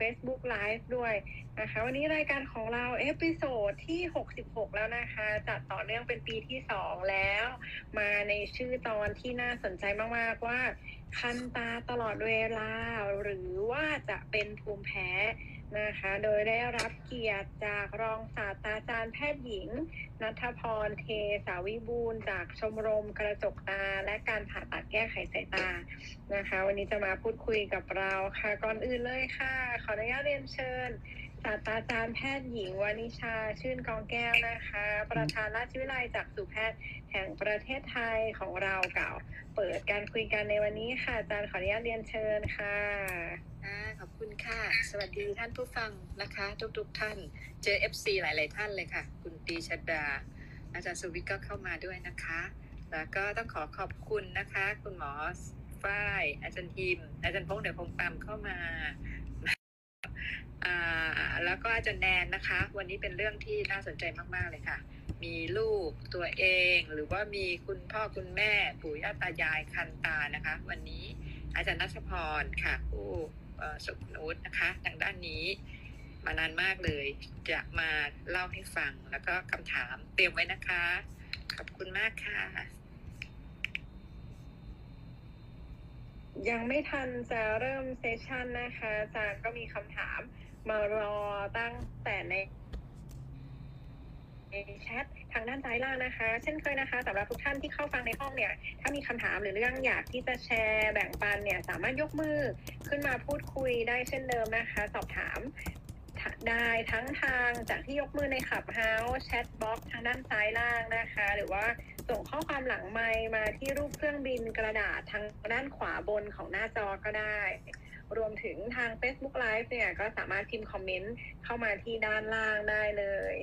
Facebook Live ด้วยนะคะ วันนี้รายการของเรา episode ที่ 66 แล้วนะคะ จัดต่อเนื่องเป็นปีที่ 2 แล้ว มาในชื่อตอนที่น่าสนใจมาก ๆ ว่า คันตาตลอดเวลา หรือว่าจะเป็นภูมิแพ้ นะคะ โดยได้รับเกียรติจากรองศาสตราจารย์แพทย์หญิง นัทพรเทสาวิบูลจากชมรมกระจกตา และการผ่าตัดแก้ไขสายตานะคะ วันนี้จะมาพูดคุยกับเราค่ะ ก่อนอื่นเลยค่ะ ขออนุญาตเรียนเชิญ ศาสตราจารย์แพทย์หญิงวานิชาชื่นกองแก้วนะคะ ประธานราชวิทยาลัยจากษุแพทย์แห่งประเทศไทยของเราเก่า เปิดการคุยกันในวันนี้ค่ะอาจารย์ขออนุญาตเรียนเชิญค่ะขอบคุณค่ะ สวัสดีท่านผู้ฟังนะคะ ทุกๆทท่าน เจอ FC หลาย ๆ ท่านเลยค่ะ คุณตีชดา อาจารย์สุวิทย์ก็เข้ามาด้วยนะคะ แล้วก็ต้องขอขอบคุณนะคะ คุณหมอฝ้ายอาจารย์ทีม อาจารย์พงษ์เดชพงษ์ตามเข้ามา แล้วก็อาจารย์แนนนะคะ วันนี้เป็นเรื่องที่น่าสนใจมาก ๆ เลยค่ะ มีลูกตัวเองหรือว่ามีคุณพ่อคุณแม่ปู่ย่าตายายคันตานะคะ วันนี้อาจารย์นัชพรค่ะ ผู้สุขนุชนะคะ ทางด้านนี้มานานมากเลย จะมาเล่าให้ฟังแล้วก็คำถามเตรียมไว้นะคะ ขอบคุณมากค่ะ ยังไม่ทันจะเริ่มเซสชันนะคะอาจารย์ก็มีคำถามมารอตั้งแต่ในในแชททางด้านซ้ายล่างนะคะ เช่นเคยนะคะสำหรับทุกท่านที่เข้าฟังในห้องเนี่ย ถ้ามีคำถามหรือเรื่องอยากที่จะแชร์แบ่งปันเนี่ย สามารถยกมือขึ้นมาพูดคุยได้เช่นเดิมนะคะ สอบถามได้ทั้งทางจากที่ยกมือใน Clubhouse chat box ทางด้านซ้ายล่างนะคะ หรือว่า ส่งข้อความหลังไมค์มาที่รูปเครื่องบินกระดาษทางด้านขวาบนของหน้าจอก็ได้ รวมถึงทาง Facebook Live เนี่ยก็สามารถพิมพ์ comment เข้ามาที่ด้านล่างได้เลย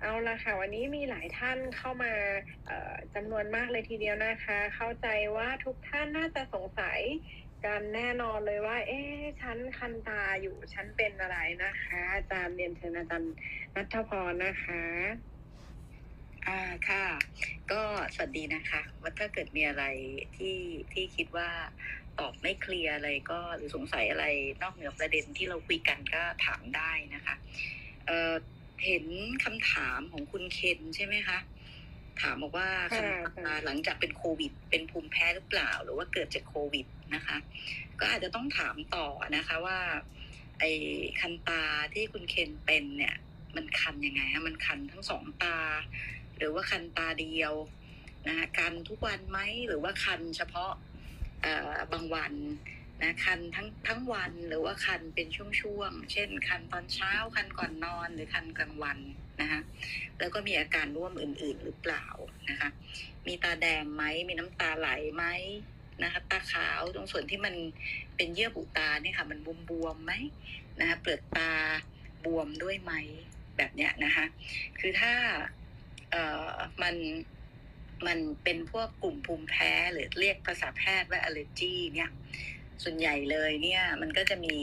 เอาละค่ะ วันนี้มีหลายท่านเข้ามาจำนวนมากเลยทีเดียวนะคะ เข้าใจว่าทุกท่านน่าจะสงสัยกันแน่นอนเลยว่า เอ๊ะฉันคันตาอยู่ฉันเป็นอะไรนะคะ อาจารย์เรียนเชิญอาจารย์นัทพรนะคะ อ่าค่ะ ก็สวัสดีนะคะว่าถ้าเกิดมีอะไรที่ที่คิดว่าตอบไม่เคลียร์อะไรก็หรือสงสัยอะไรนอกเหนือประเด็นที่เราคุยกันก็ถามได้นะคะเอ่อเห็นคำถามของคุณเคนใช่ไหมคะ ถามบอกว่าค่ะคันตาหลังจากเป็นโควิด เป็นภูมิแพ้หรือเปล่า หรือว่าเกิดจากโควิดนะคะ ก็อาจจะต้องถามต่อนะคะว่า ไอ้คันตาที่คุณเคนเป็นเนี่ย มันคันยังไงฮะมันคันทั้งสองตา หรือว่าคันตาเดียวนะคะคันทุกวันไหมหรือว่าคันเฉพาะเอ่อบางวันนะคันทั้งทั้งวันหรือว่าคันเป็นช่วงๆ เช่น คันตอนเช้าคันก่อนนอนหรือคันกลางวันนะคะแล้วก็มีอาการร่วมอื่นๆหรือเปล่านะคะมีตาแดงไหมมีน้ำตาไหลไหมนะคะตาขาวตรงส่วนที่มันเป็นเยื่อบุตาเนี่ยค่ะมันบวมๆไหมนะคะเปลือกตาบวมด้วยไหมแบบเนี้ยนะคะคือถ้า มันมันเป็นพวกกลุ่มภูมิแพ้หรือเรียกภาษาแพทย์ว่า allergy เนี่ยส่วนใหญ่เลยเนี่ยมันก็จะมี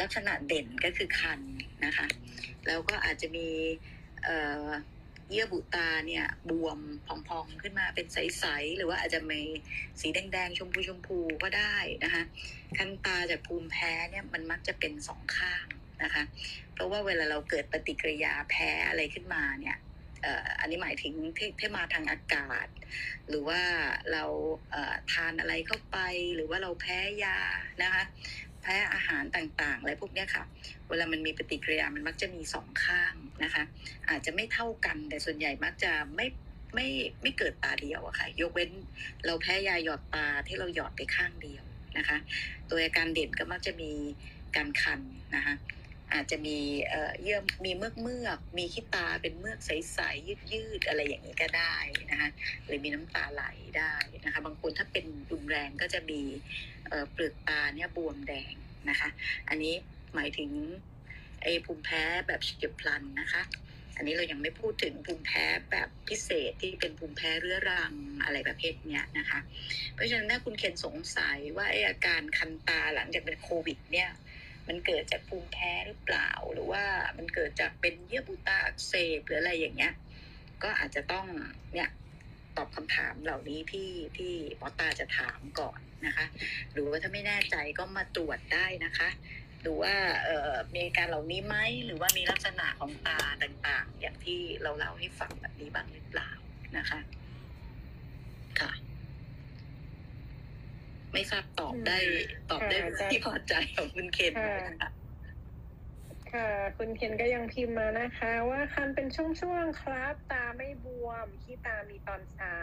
ลักษณะเด่นก็คือคันนะคะ แล้วก็อาจจะมีเยื่อบุตาเนี่ยบวมพองๆขึ้นมาเป็นใสๆหรือว่าอาจจะมีสีแดงๆชมพูชมพูก็ได้นะคะคันตาจากภูมิแพ้เนี่ยมันมักจะเป็นสองข้างนะคะ เพราะว่าเวลาเราเกิดปฏิกิริยาแพ้อะไรขึ้นมาเนี่ย อันนี้หมายถึงที่ที่มาทางอากาศ หรือว่าเราทานอะไรเข้าไปหรือว่าเราแพ้ยานะคะ แพ้อาหารต่างๆอะไรพวกนี้ค่ะ เวลามันมีปฏิกิริยามันมักจะมีสองข้างนะคะ อาจจะไม่เท่ากันแต่ส่วนใหญ่มักจะไม่ไม่ไม่เกิดตาเดียวอะค่ะ ยกเว้นเราแพ้ยาหยอดตาที่เราหยอดไปข้างเดียวนะคะ ตัวอาการเด่นก็มักจะมีการคันนะคะ อาจจะมีเยื่อมีเมือกเมือกมีขี้ตาเป็นเมือกใสๆยืดๆอะไรอย่างนี้ก็ได้นะคะหรือมีน้ำตาไหลได้นะคะบางคนถ้าเป็นรุนแรงก็จะมีเปลือกตาเนี่ยบวมแดงนะคะ อันนี้หมายถึงไอ้ภูมิแพ้แบบเฉียบพลันนะคะอันนี้เรายังไม่พูดถึงภูมิแพ้แบบพิเศษที่เป็นภูมิแพ้เรื้อรังอะไรประเภทเนี้ยนะคะ เพราะฉะนั้นถ้าคุณเคนสงสัยว่าไอ้อาการคันตาหลังจากเป็นโควิดเนี่ย มันเกิดจากภูมิแพ้หรือเปล่า หรือว่ามันเกิดจากเป็นเยื่อบุตาอักเสบหรืออะไรอย่างเงี้ย ก็อาจจะต้องเนี่ยตอบคำถามเหล่านี้ที่ที่หมอตาจะถามก่อนนะคะ หรือว่าถ้าไม่แน่ใจก็มาตรวจได้นะคะดูว่าเอ่อมีอาการเหล่านี้ไหมหรือว่ามีลักษณะของตาต่างๆ อย่างที่เราเล่าให้ฟังแบบนี้บ้างหรือเปล่านะคะ ค่ะ ไม่ทราบตอบได้ตอบได้ค่ะที่พอใจของคุณเคนไหมคะค่ะ คุณเคนก็ยังพิมพ์มานะคะ ว่าคันเป็นช่วงๆครับ ตาไม่บวมที่ตามีตอนเช้า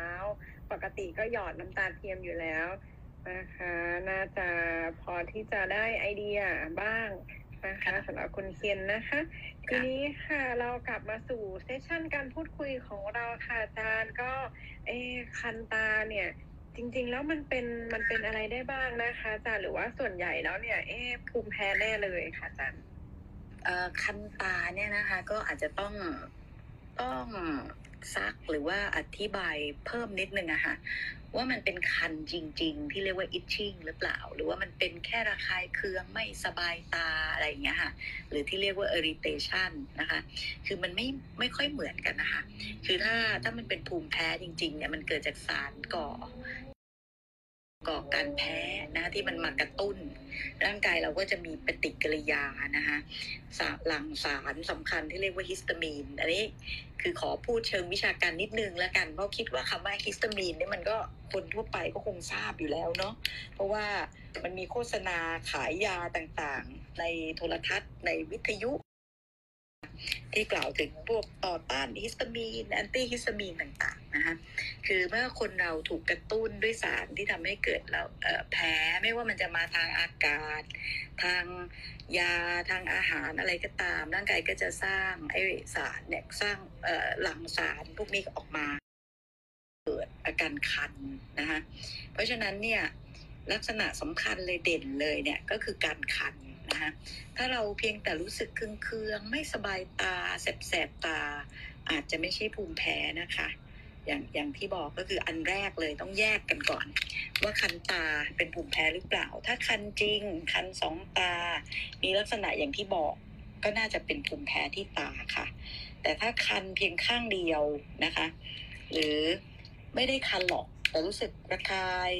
ปกติก็หยอดน้ำตาเทียมอยู่แล้วนะคะ น่าจะพอที่จะได้ไอเดียบ้างนะคะสำหรับคุณเคนนะคะ ทีนี้ค่ะเรากลับมาสู่เซสชันการพูดคุยของเราค่ะอาจารย์ก็เอะคันตาเนี่ย จริง ๆ แล้วมันเป็นมันเป็นอะไรได้บ้างนะคะอาจารย์หรือว่าส่วนใหญ่แล้วเนี่ยเอ๊ะภูมิแพ้แน่เลยค่ะอาจารย์เอ่อคันตาเนี่ยนะคะ ก็อาจจะต้องต้องซักหรือว่าอธิบายเพิ่มนิดนึงอะค่ะว่ามันเป็นคันจริง ๆ ที่เรียกว่า itching หรือเปล่า หรือว่ามันเป็นแค่ระคายเคืองไม่สบายตาอะไรอย่างเงี้ยค่ะ หรือที่เรียกว่า irritation นะคะ คือมันไม่ไม่ค่อยเหมือนกันนะคะ คือถ้าถ้ามันเป็นภูมิแพ้จริง ๆ เนี่ยมันเกิดจากสารก่อ ก่อการแพ้นะที่มันมากระตุ้น ร่างกายเราก็จะมีปฏิกิริยานะคะสารหลั่งสารสำคัญที่เรียกว่าฮิสตามีนอันนี้คือขอพูดเชิงวิชาการนิดนึงแล้วกัน เพราะคิดว่าคำว่าฮิสตามีนเนี่ยมันก็คนทั่วไปก็คงทราบอยู่แล้วเนาะเพราะว่ามันมีโฆษณาขายยาต่างๆ ในโทรทัศน์ ในวิทยุ ที่กล่าวถึงพวกต่อต้านฮิสตามีนแอนตี้ฮิสตามีนต่างๆนะคะคือเมื่อคนเราถูกกระตุ้นด้วยสารที่ทำให้เกิดเราแพ้ไม่ว่ามันจะมาทางอากาศ ทางยาทางอาหารอะไรก็ตาม ร่างกายก็จะสร้างไอสารเนี่ยสร้างหลั่งสารพวกนี้ออกมาเกิดอาการคันนะคะเพราะฉะนั้นเนี่ยลักษณะสำคัญเลยเด่นเลยเนี่ยก็คือการคัน นะคะถ้าเราเพียงแต่รู้สึกเคืองๆไม่สบายตาแสบๆตา อาจจะไม่ใช่ภูมิแพ้นะคะอย่างอย่างที่บอกก็คืออันแรกเลยต้องแยกกันก่อน ว่าคันตาเป็นภูมิแพ้หรือเปล่า ถ้าคันจริง คันสองตา มีลักษณะอย่างที่บอกก็น่าจะเป็นภูมิแพ้ที่ตาค่ะ แต่ถ้าคันเพียงข้างเดียวนะคะ หรือไม่ได้คันหรอกแต่รู้สึกระคาย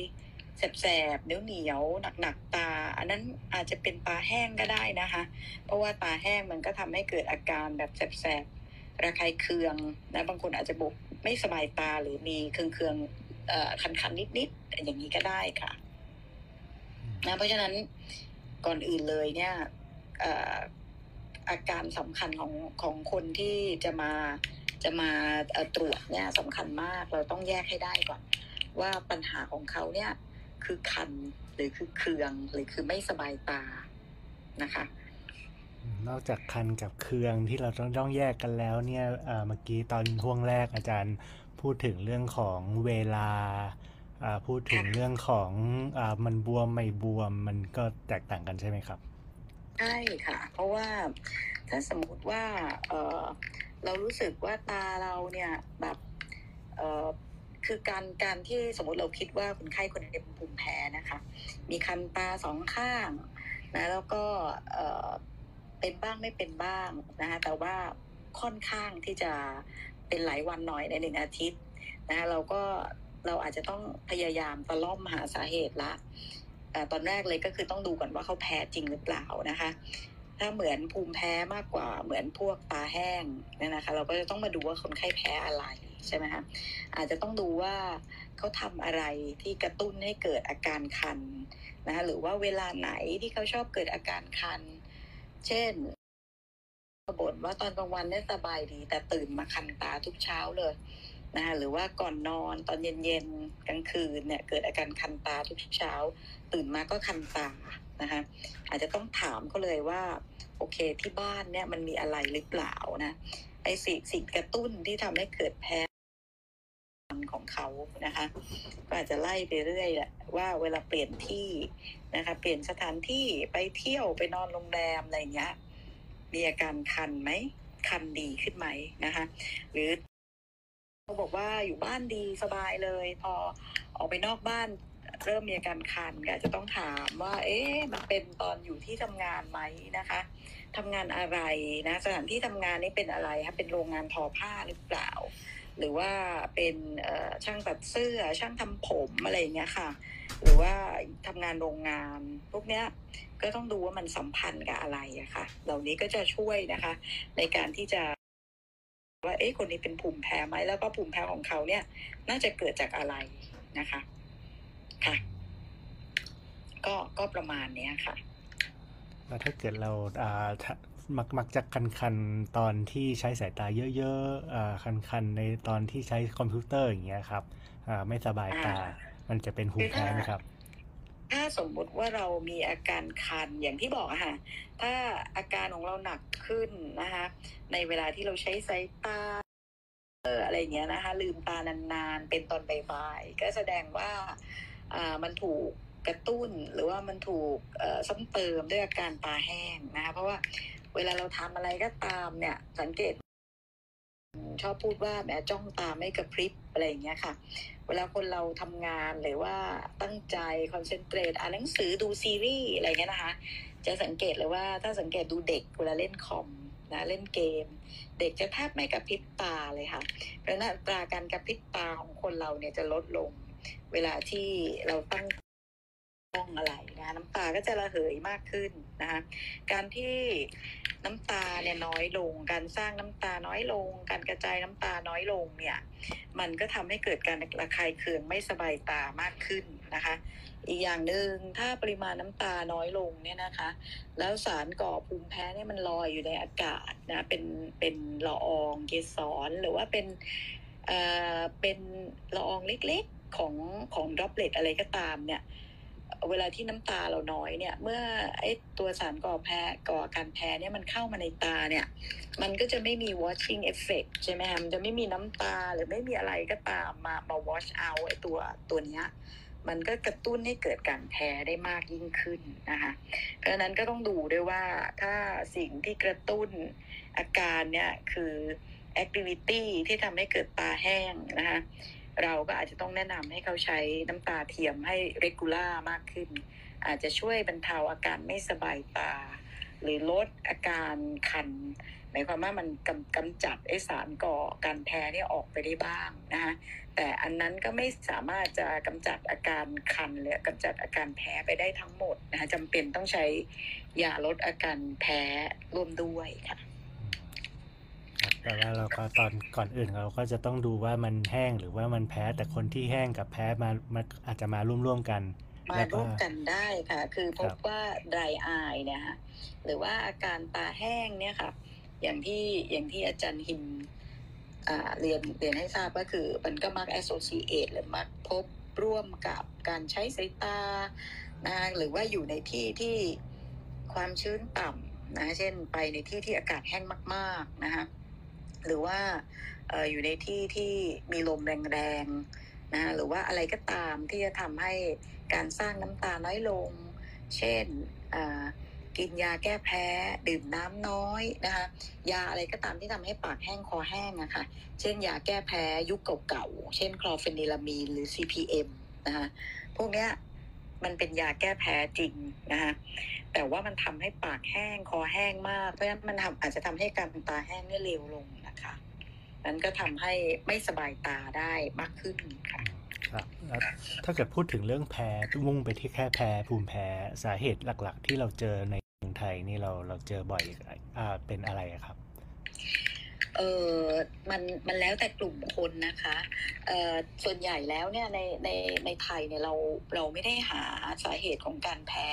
แสบๆเหนียวเหนียวๆหนักๆตา อันนั้นอาจจะเป็นตาแห้งก็ได้นะคะ เพราะว่าตาแห้งมันก็ทำให้เกิดอาการแบบแสบๆระคายเคืองนะบางคนอาจจะบอกไม่สบายตาหรือมีเคืองๆเอ่อคันๆนิดๆอย่างนี้ก็ได้ค่ะนะเพราะฉะนั้นก่อนอื่นเลยเนี่ยเอ่ออาการสำคัญของของคนที่จะมาจะมาเอ่อตรวจเนี่ยสำคัญมากเราต้องแยกให้ได้ก่อน ว่าปัญหาของเขาเนี่ย คือคัน หรือคือเคืองหรือคือไม่สบายตานะคะ นอกจากคันกับเคืองที่เราต้องต้องแยกกันแล้วเนี่ยเอ่อเมื่อกี้ตอนห่วงแรกอาจารย์พูดถึงเรื่องของเวลาอ่าพูดถึงเรื่องของอ่ามันบวมไม่บวมมันก็แตกต่างกันใช่ไหมครับใช่ค่ะ เพราะว่าถ้าสมมุติว่าเออเรารู้สึกว่าตาเราเนี่ยแบบเออ คือการการที่สมมติเราคิดว่าคนไข้คนนี้เป็นภูมิแพ้นะคะ มีคันตาสองข้างนะแล้วก็เออเป็นบ้างไม่เป็นบ้างนะคะแต่ว่าค่อนข้างที่จะเป็นหลายวันหน่อยในหนึ่งอาทิตย์นะคะเราก็เราอาจจะต้องพยายามตะล่อมหาสาเหตุละแต่ตอนแรกเลยก็คือต้องดูก่อนว่าเขาแพ้จริงหรือเปล่านะคะ ถ้าเหมือนภูมิแพ้มากกว่าเหมือนพวกตาแห้งเนี่ยนะคะ เราก็จะต้องมาดูว่าคนไข้แพ้อะไร ใช่ไหมคะอาจจะต้องดูว่าเขาทำอะไรที่กระตุ้นให้เกิดอาการคันนะคะหรือว่าเวลาไหนที่เขาชอบเกิดอาการคัน เช่นบ่นว่าตอนกลางวันเนี่ยสบายดี แต่ตื่นมาคันตาทุกเช้าเลยนะคะหรือว่าก่อนนอนตอนเย็นๆกลางคืนเนี่ยเกิดอาการคันตาทุกเช้า ตื่นมาก็คันตานะคะอาจจะต้องถามเขาเลยว่า โอเคที่บ้านเนี่ยมันมีอะไรหรือเปล่านะไอสิ่งสิ่งกระตุ้นที่ทำให้เกิดแพ้ ของเขานะคะ ก็อาจจะไล่ไปเรื่อยแหละว่าเวลาเปลี่ยนที่นะคะ เปลี่ยนสถานที่ไปเที่ยวไปนอนโรงแรมอะไรเงี้ย มีอาการคันไหมคันดีขึ้นไหมนะคะ หรือเขาบอกว่าอยู่บ้านดีสบายเลย พอออกไปนอกบ้านเริ่มมีอาการคันก็จะต้องถามว่า เอ๊ะมันเป็นตอนอยู่ที่ทำงานไหมนะคะทำงานอะไรนะ สถานที่ทำงานนี่เป็นอะไรคะเป็นโรงงานทอผ้าหรือเปล่า หรือว่าเป็นช่างตัดเสื้อช่างทำผมอะไรอย่างเงี้ยค่ะ หรือว่าทำงานโรงงาน พวกเนี้ยก็ต้องดูว่ามันสัมพันธ์กับอะไรอะค่ะ เหล่านี้ก็จะช่วยนะคะ ในการที่จะว่าเอ๊ะคนนี้เป็นภูมิแพ้ไหมแล้วก็ภูมิแพ้ของเขาเนี่ย น่าจะเกิดจากอะไรนะคะค่ะก็ก็ประมาณเนี้ยค่ะแล้วถ้าเกิดเราอ่าถ้า มักมักจะคันคันๆ ตอนที่ใช้สายตาเยอะๆอ่าคันคันๆ ในตอนที่ใช้คอมพิวเตอร์อย่างเงี้ยครับอ่าไม่สบายตาอ่ามันจะเป็นภูมิแพ้ไหมครับ ถ้าสมมุติว่าเรามีอาการคันอย่างที่บอกอะค่ะ ถ้าอาการของเราหนักขึ้นนะคะ ในเวลาที่เราใช้สายตาเอออะไรเงี้ยนะคะ ลืมตานานๆ เป็นตอนบ่ายๆ ก็แสดงว่าอ่ามันถูกกระตุ้นหรือว่ามันถูกเอ่อซ้ำเติมด้วยอาการตาแห้งนะคะเพราะว่า เวลาเราทำอะไรก็ตามเนี่ย สังเกต ชอบพูดว่าแหมจ้องตาไม่กระพริบอะไรอย่างเงี้ยค่ะ เวลาคนเราทำงานหรือว่าตั้งใจคอนเซนเทรตอ่านหนังสือดูซีรีส์อะไรเงี้ยนะคะ จะสังเกตเลยว่าถ้าสังเกตดูเด็กเวลาเล่นคอมนะเล่นเกม เด็กจะแทบไม่กระพริบตาเลยค่ะ เพราะนั้นตราการกระพริบตาของคนเราเนี่ยจะลดลง เวลาที่เราตั้ง ต้องอะไรนะน้ำตาก็จะระเหยมากขึ้นนะคะการที่น้ำตาเนี่ยน้อยลง การสร้างน้ำตาน้อยลง การกระจายน้ำตาน้อยลงเนี่ยมันก็ทำให้เกิดการระคายเคืองไม่สบายตามากขึ้นนะคะ อีกอย่างหนึ่งถ้าปริมาณน้ำตาน้อยลงเนี่ยนะคะ แล้วสารก่อภูมิแพ้เนี่ยมันลอยอยู่ในอากาศนะเป็นเป็นละอองเกสรหรือว่าเป็นเอ่อเป็นละอองเล็กๆของของ droplet อะไรก็ตามเนี่ย เวลาที่น้ำตาเราน้อยเนี่ย เมื่อไอ้ตัวสารก่อแพ้ก่อการแพ้เนี่ยมันเข้ามาในตาเนี่ย มันก็จะไม่มี watching effect ใช่ไหมคะมันจะไม่มีน้ำตาหรือไม่มีอะไรก็ตามมามา wash out ไอ้ตัวตัวเนี้ยมันก็กระตุ้นให้เกิดการแพ้ได้มากยิ่งขึ้นนะคะเพราะฉะนั้นก็ต้องดูด้วยว่าถ้าสิ่งที่กระตุ้นอาการเนี่ยคือ activity ที่ทำให้เกิดตาแห้งนะคะ เราก็อาจจะต้องแนะนำให้เขาใช้น้ำตาเทียมให้ regular มากขึ้น อาจจะช่วยบรรเทาอาการไม่สบายตา หรือลดอาการคันหมายความว่ามันกำกำจัดไอสารก่อการแพ้เนี่ยออกไปได้บ้างนะคะแต่อันนั้นก็ไม่สามารถจะกำจัดอาการคันหรือกำจัดอาการแพ้ไปได้ทั้งหมดนะคะจำเป็นต้องใช้ยาลดอาการแพ้ร่วมด้วยค่ะ แต่ว่าเราก็ตอนก่อนอื่นเราก็จะต้องดูว่ามันแห้งหรือว่ามันแพ้แต่คนที่แห้งกับแพ้มามันอาจจะมาร่วมๆกันมาแล้วก็ร่วมกันได้ค่ะ คือพครับบว่า dry eye เนี่ยฮะหรือว่าอาการตาแห้งเนี่ยค่ะ อย่างที่อย่างที่อาจารย์หิมอ่าเรียนเรียนให้ทราบก็คือมันก็มัก associate หรือมักพบร่วมกับการใช้สายตานะหรือว่าอยู่ในที่ที่ความชื้นต่ำนะเช่นไปในที่ที่อากาศแห้งมาก ๆ นะคะ หรือว่าอยู่ในที่ที่มีลมแรงๆนะหรือว่าอะไรก็ตามที่จะทำให้การสร้างน้ำตาน้อยลง เช่นกินยาแก้แพ้ดื่มน้ำน้อยนะคะยาอะไรก็ตามที่ทำให้ปากแห้งคอแห้งอะค่ะเช่นยาแก้แพ้ยุคเก่าๆ เช่นคลอเฟนิลามีนหรือ CPM นะคะพวกเนี้ยมันเป็นยาแก้แพ้จริงนะคะแต่ว่ามันทำให้ปากแห้งคอแห้งมากเพราะฉะนั้นมันทำอาจจะทำให้การตาแห้งเนี่ยเร็วลง นะคะนั้นก็ทำให้ไม่สบายตาได้มากขึ้นค่ะครับแล้วถ้าเกิดพูดถึงเรื่องแพ้มุ่งไปที่แค่แพ้ภูมิแพ้สาเหตุหลัก ๆ ที่เราเจอในเมืองไทยนี่เราเราเจอบ่อยอ่าเป็นอะไรอะครับเออมันมันแล้วแต่กลุ่มคนนะคะเอ่อส่วนใหญ่แล้วเนี่ยในในในไทยเนี่ยเราเราไม่ได้หาสาเหตุของการแพ้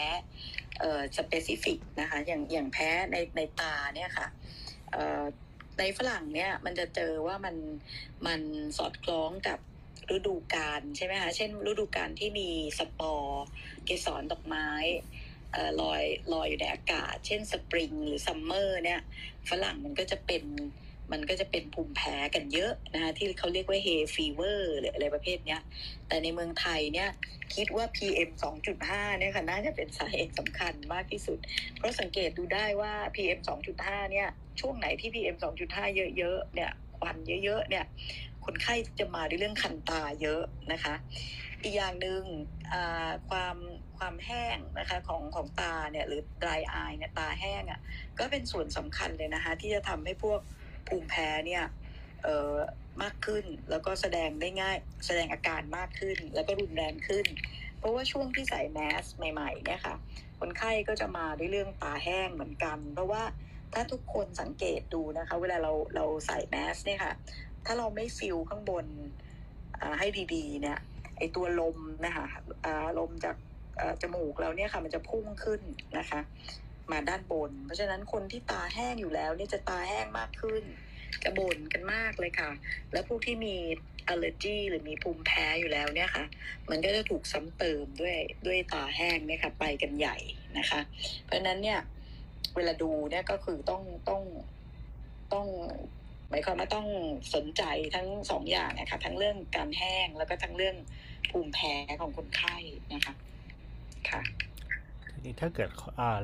เอ่อสเปซิฟิกนะคะอย่างอย่างแพ้ในในตาเนี่ยค่ะเอ่อ ในฝรั่งเนี่ยมันจะเจอว่ามันมันสอดคล้องกับฤดูกาลใช่ไหมคะ เช่น ฤดูกาลที่มีสปอร์เกสรดอกไม้เอ่อลอยลอยอยู่ในอากาศ เช่นสปริงหรือ summer เนี่ยฝรั่งมันก็จะเป็นมันก็จะเป็นภูมิแพ้กันเยอะนะคะที่เขาเรียกว่า hay fever หรืออะไรประเภทเนี้ย แต่ในเมืองไทยเนี่ยคิดว่า PM 2.5เนี่ยค่ะน่าจะเป็นสาเหตุสำคัญมากที่สุด เพราะสังเกตดูได้ว่า PM 2.5เนี่ย ช่วงไหนที่ PM 2.5 เยอะๆ เนี่ยควันเยอะๆ เนี่ย คนไข้จะมาด้วยเรื่องคันตาเยอะนะคะ อีกอย่างหนึ่งอ่าความความแห้งนะคะของของตาเนี่ยหรือ dry eye เนี่ยตาแห้งอะ่ะก็เป็นส่วนสำคัญเลยนะคะที่จะทำให้พวกภูมิแพ้เนี่ยเอ่อมากขึ้นแล้วก็แสดงได้ง่ายแสดงอาการมากขึ้น แล้วก็รุนแรงขึ้น เพราะว่าช่วงที่ใส่แมสใหม่ๆเนี่ยค่ะคนไข้ก็จะมาด้วยเรื่องตาแห้งเหมือนกัน เพราะว่า ถ้าทุกคนสังเกตดูนะคะ เวลาเราเราใส่แมสเนี่ยค่ะ ถ้าเราไม่ฟิลข้างบนให้ดีๆ เนี่ย ไอตัวลมนะคะลมจากจมูกเราเนี่ยค่ะ มันจะพุ่งขึ้นนะคะ มาด้านบน เพราะฉะนั้นคนที่ตาแห้งอยู่แล้วเนี่ยจะตาแห้งมากขึ้นจะบ่นกันมากเลยค่ะ แล้วพวกที่มีอัลเลอร์จีหรือมีภูมิแพ้อยู่แล้วเนี่ยค่ะ มันก็จะถูกซ้ำเติมด้วยด้วยตาแห้งเนี่ยค่ะ ไปกันใหญ่นะคะ เพราะฉะนั้นเนี่ย เวลาดูเนี่ยก็คือต้องต้องต้องหมายความว่าต้องสนใจทั้งสองอย่างนะคะทั้งเรื่องการแห้งแล้วก็ทั้งเรื่องภูมิแพ้ของคนไข้นะคะค่ะทีนี้ถ้าเกิด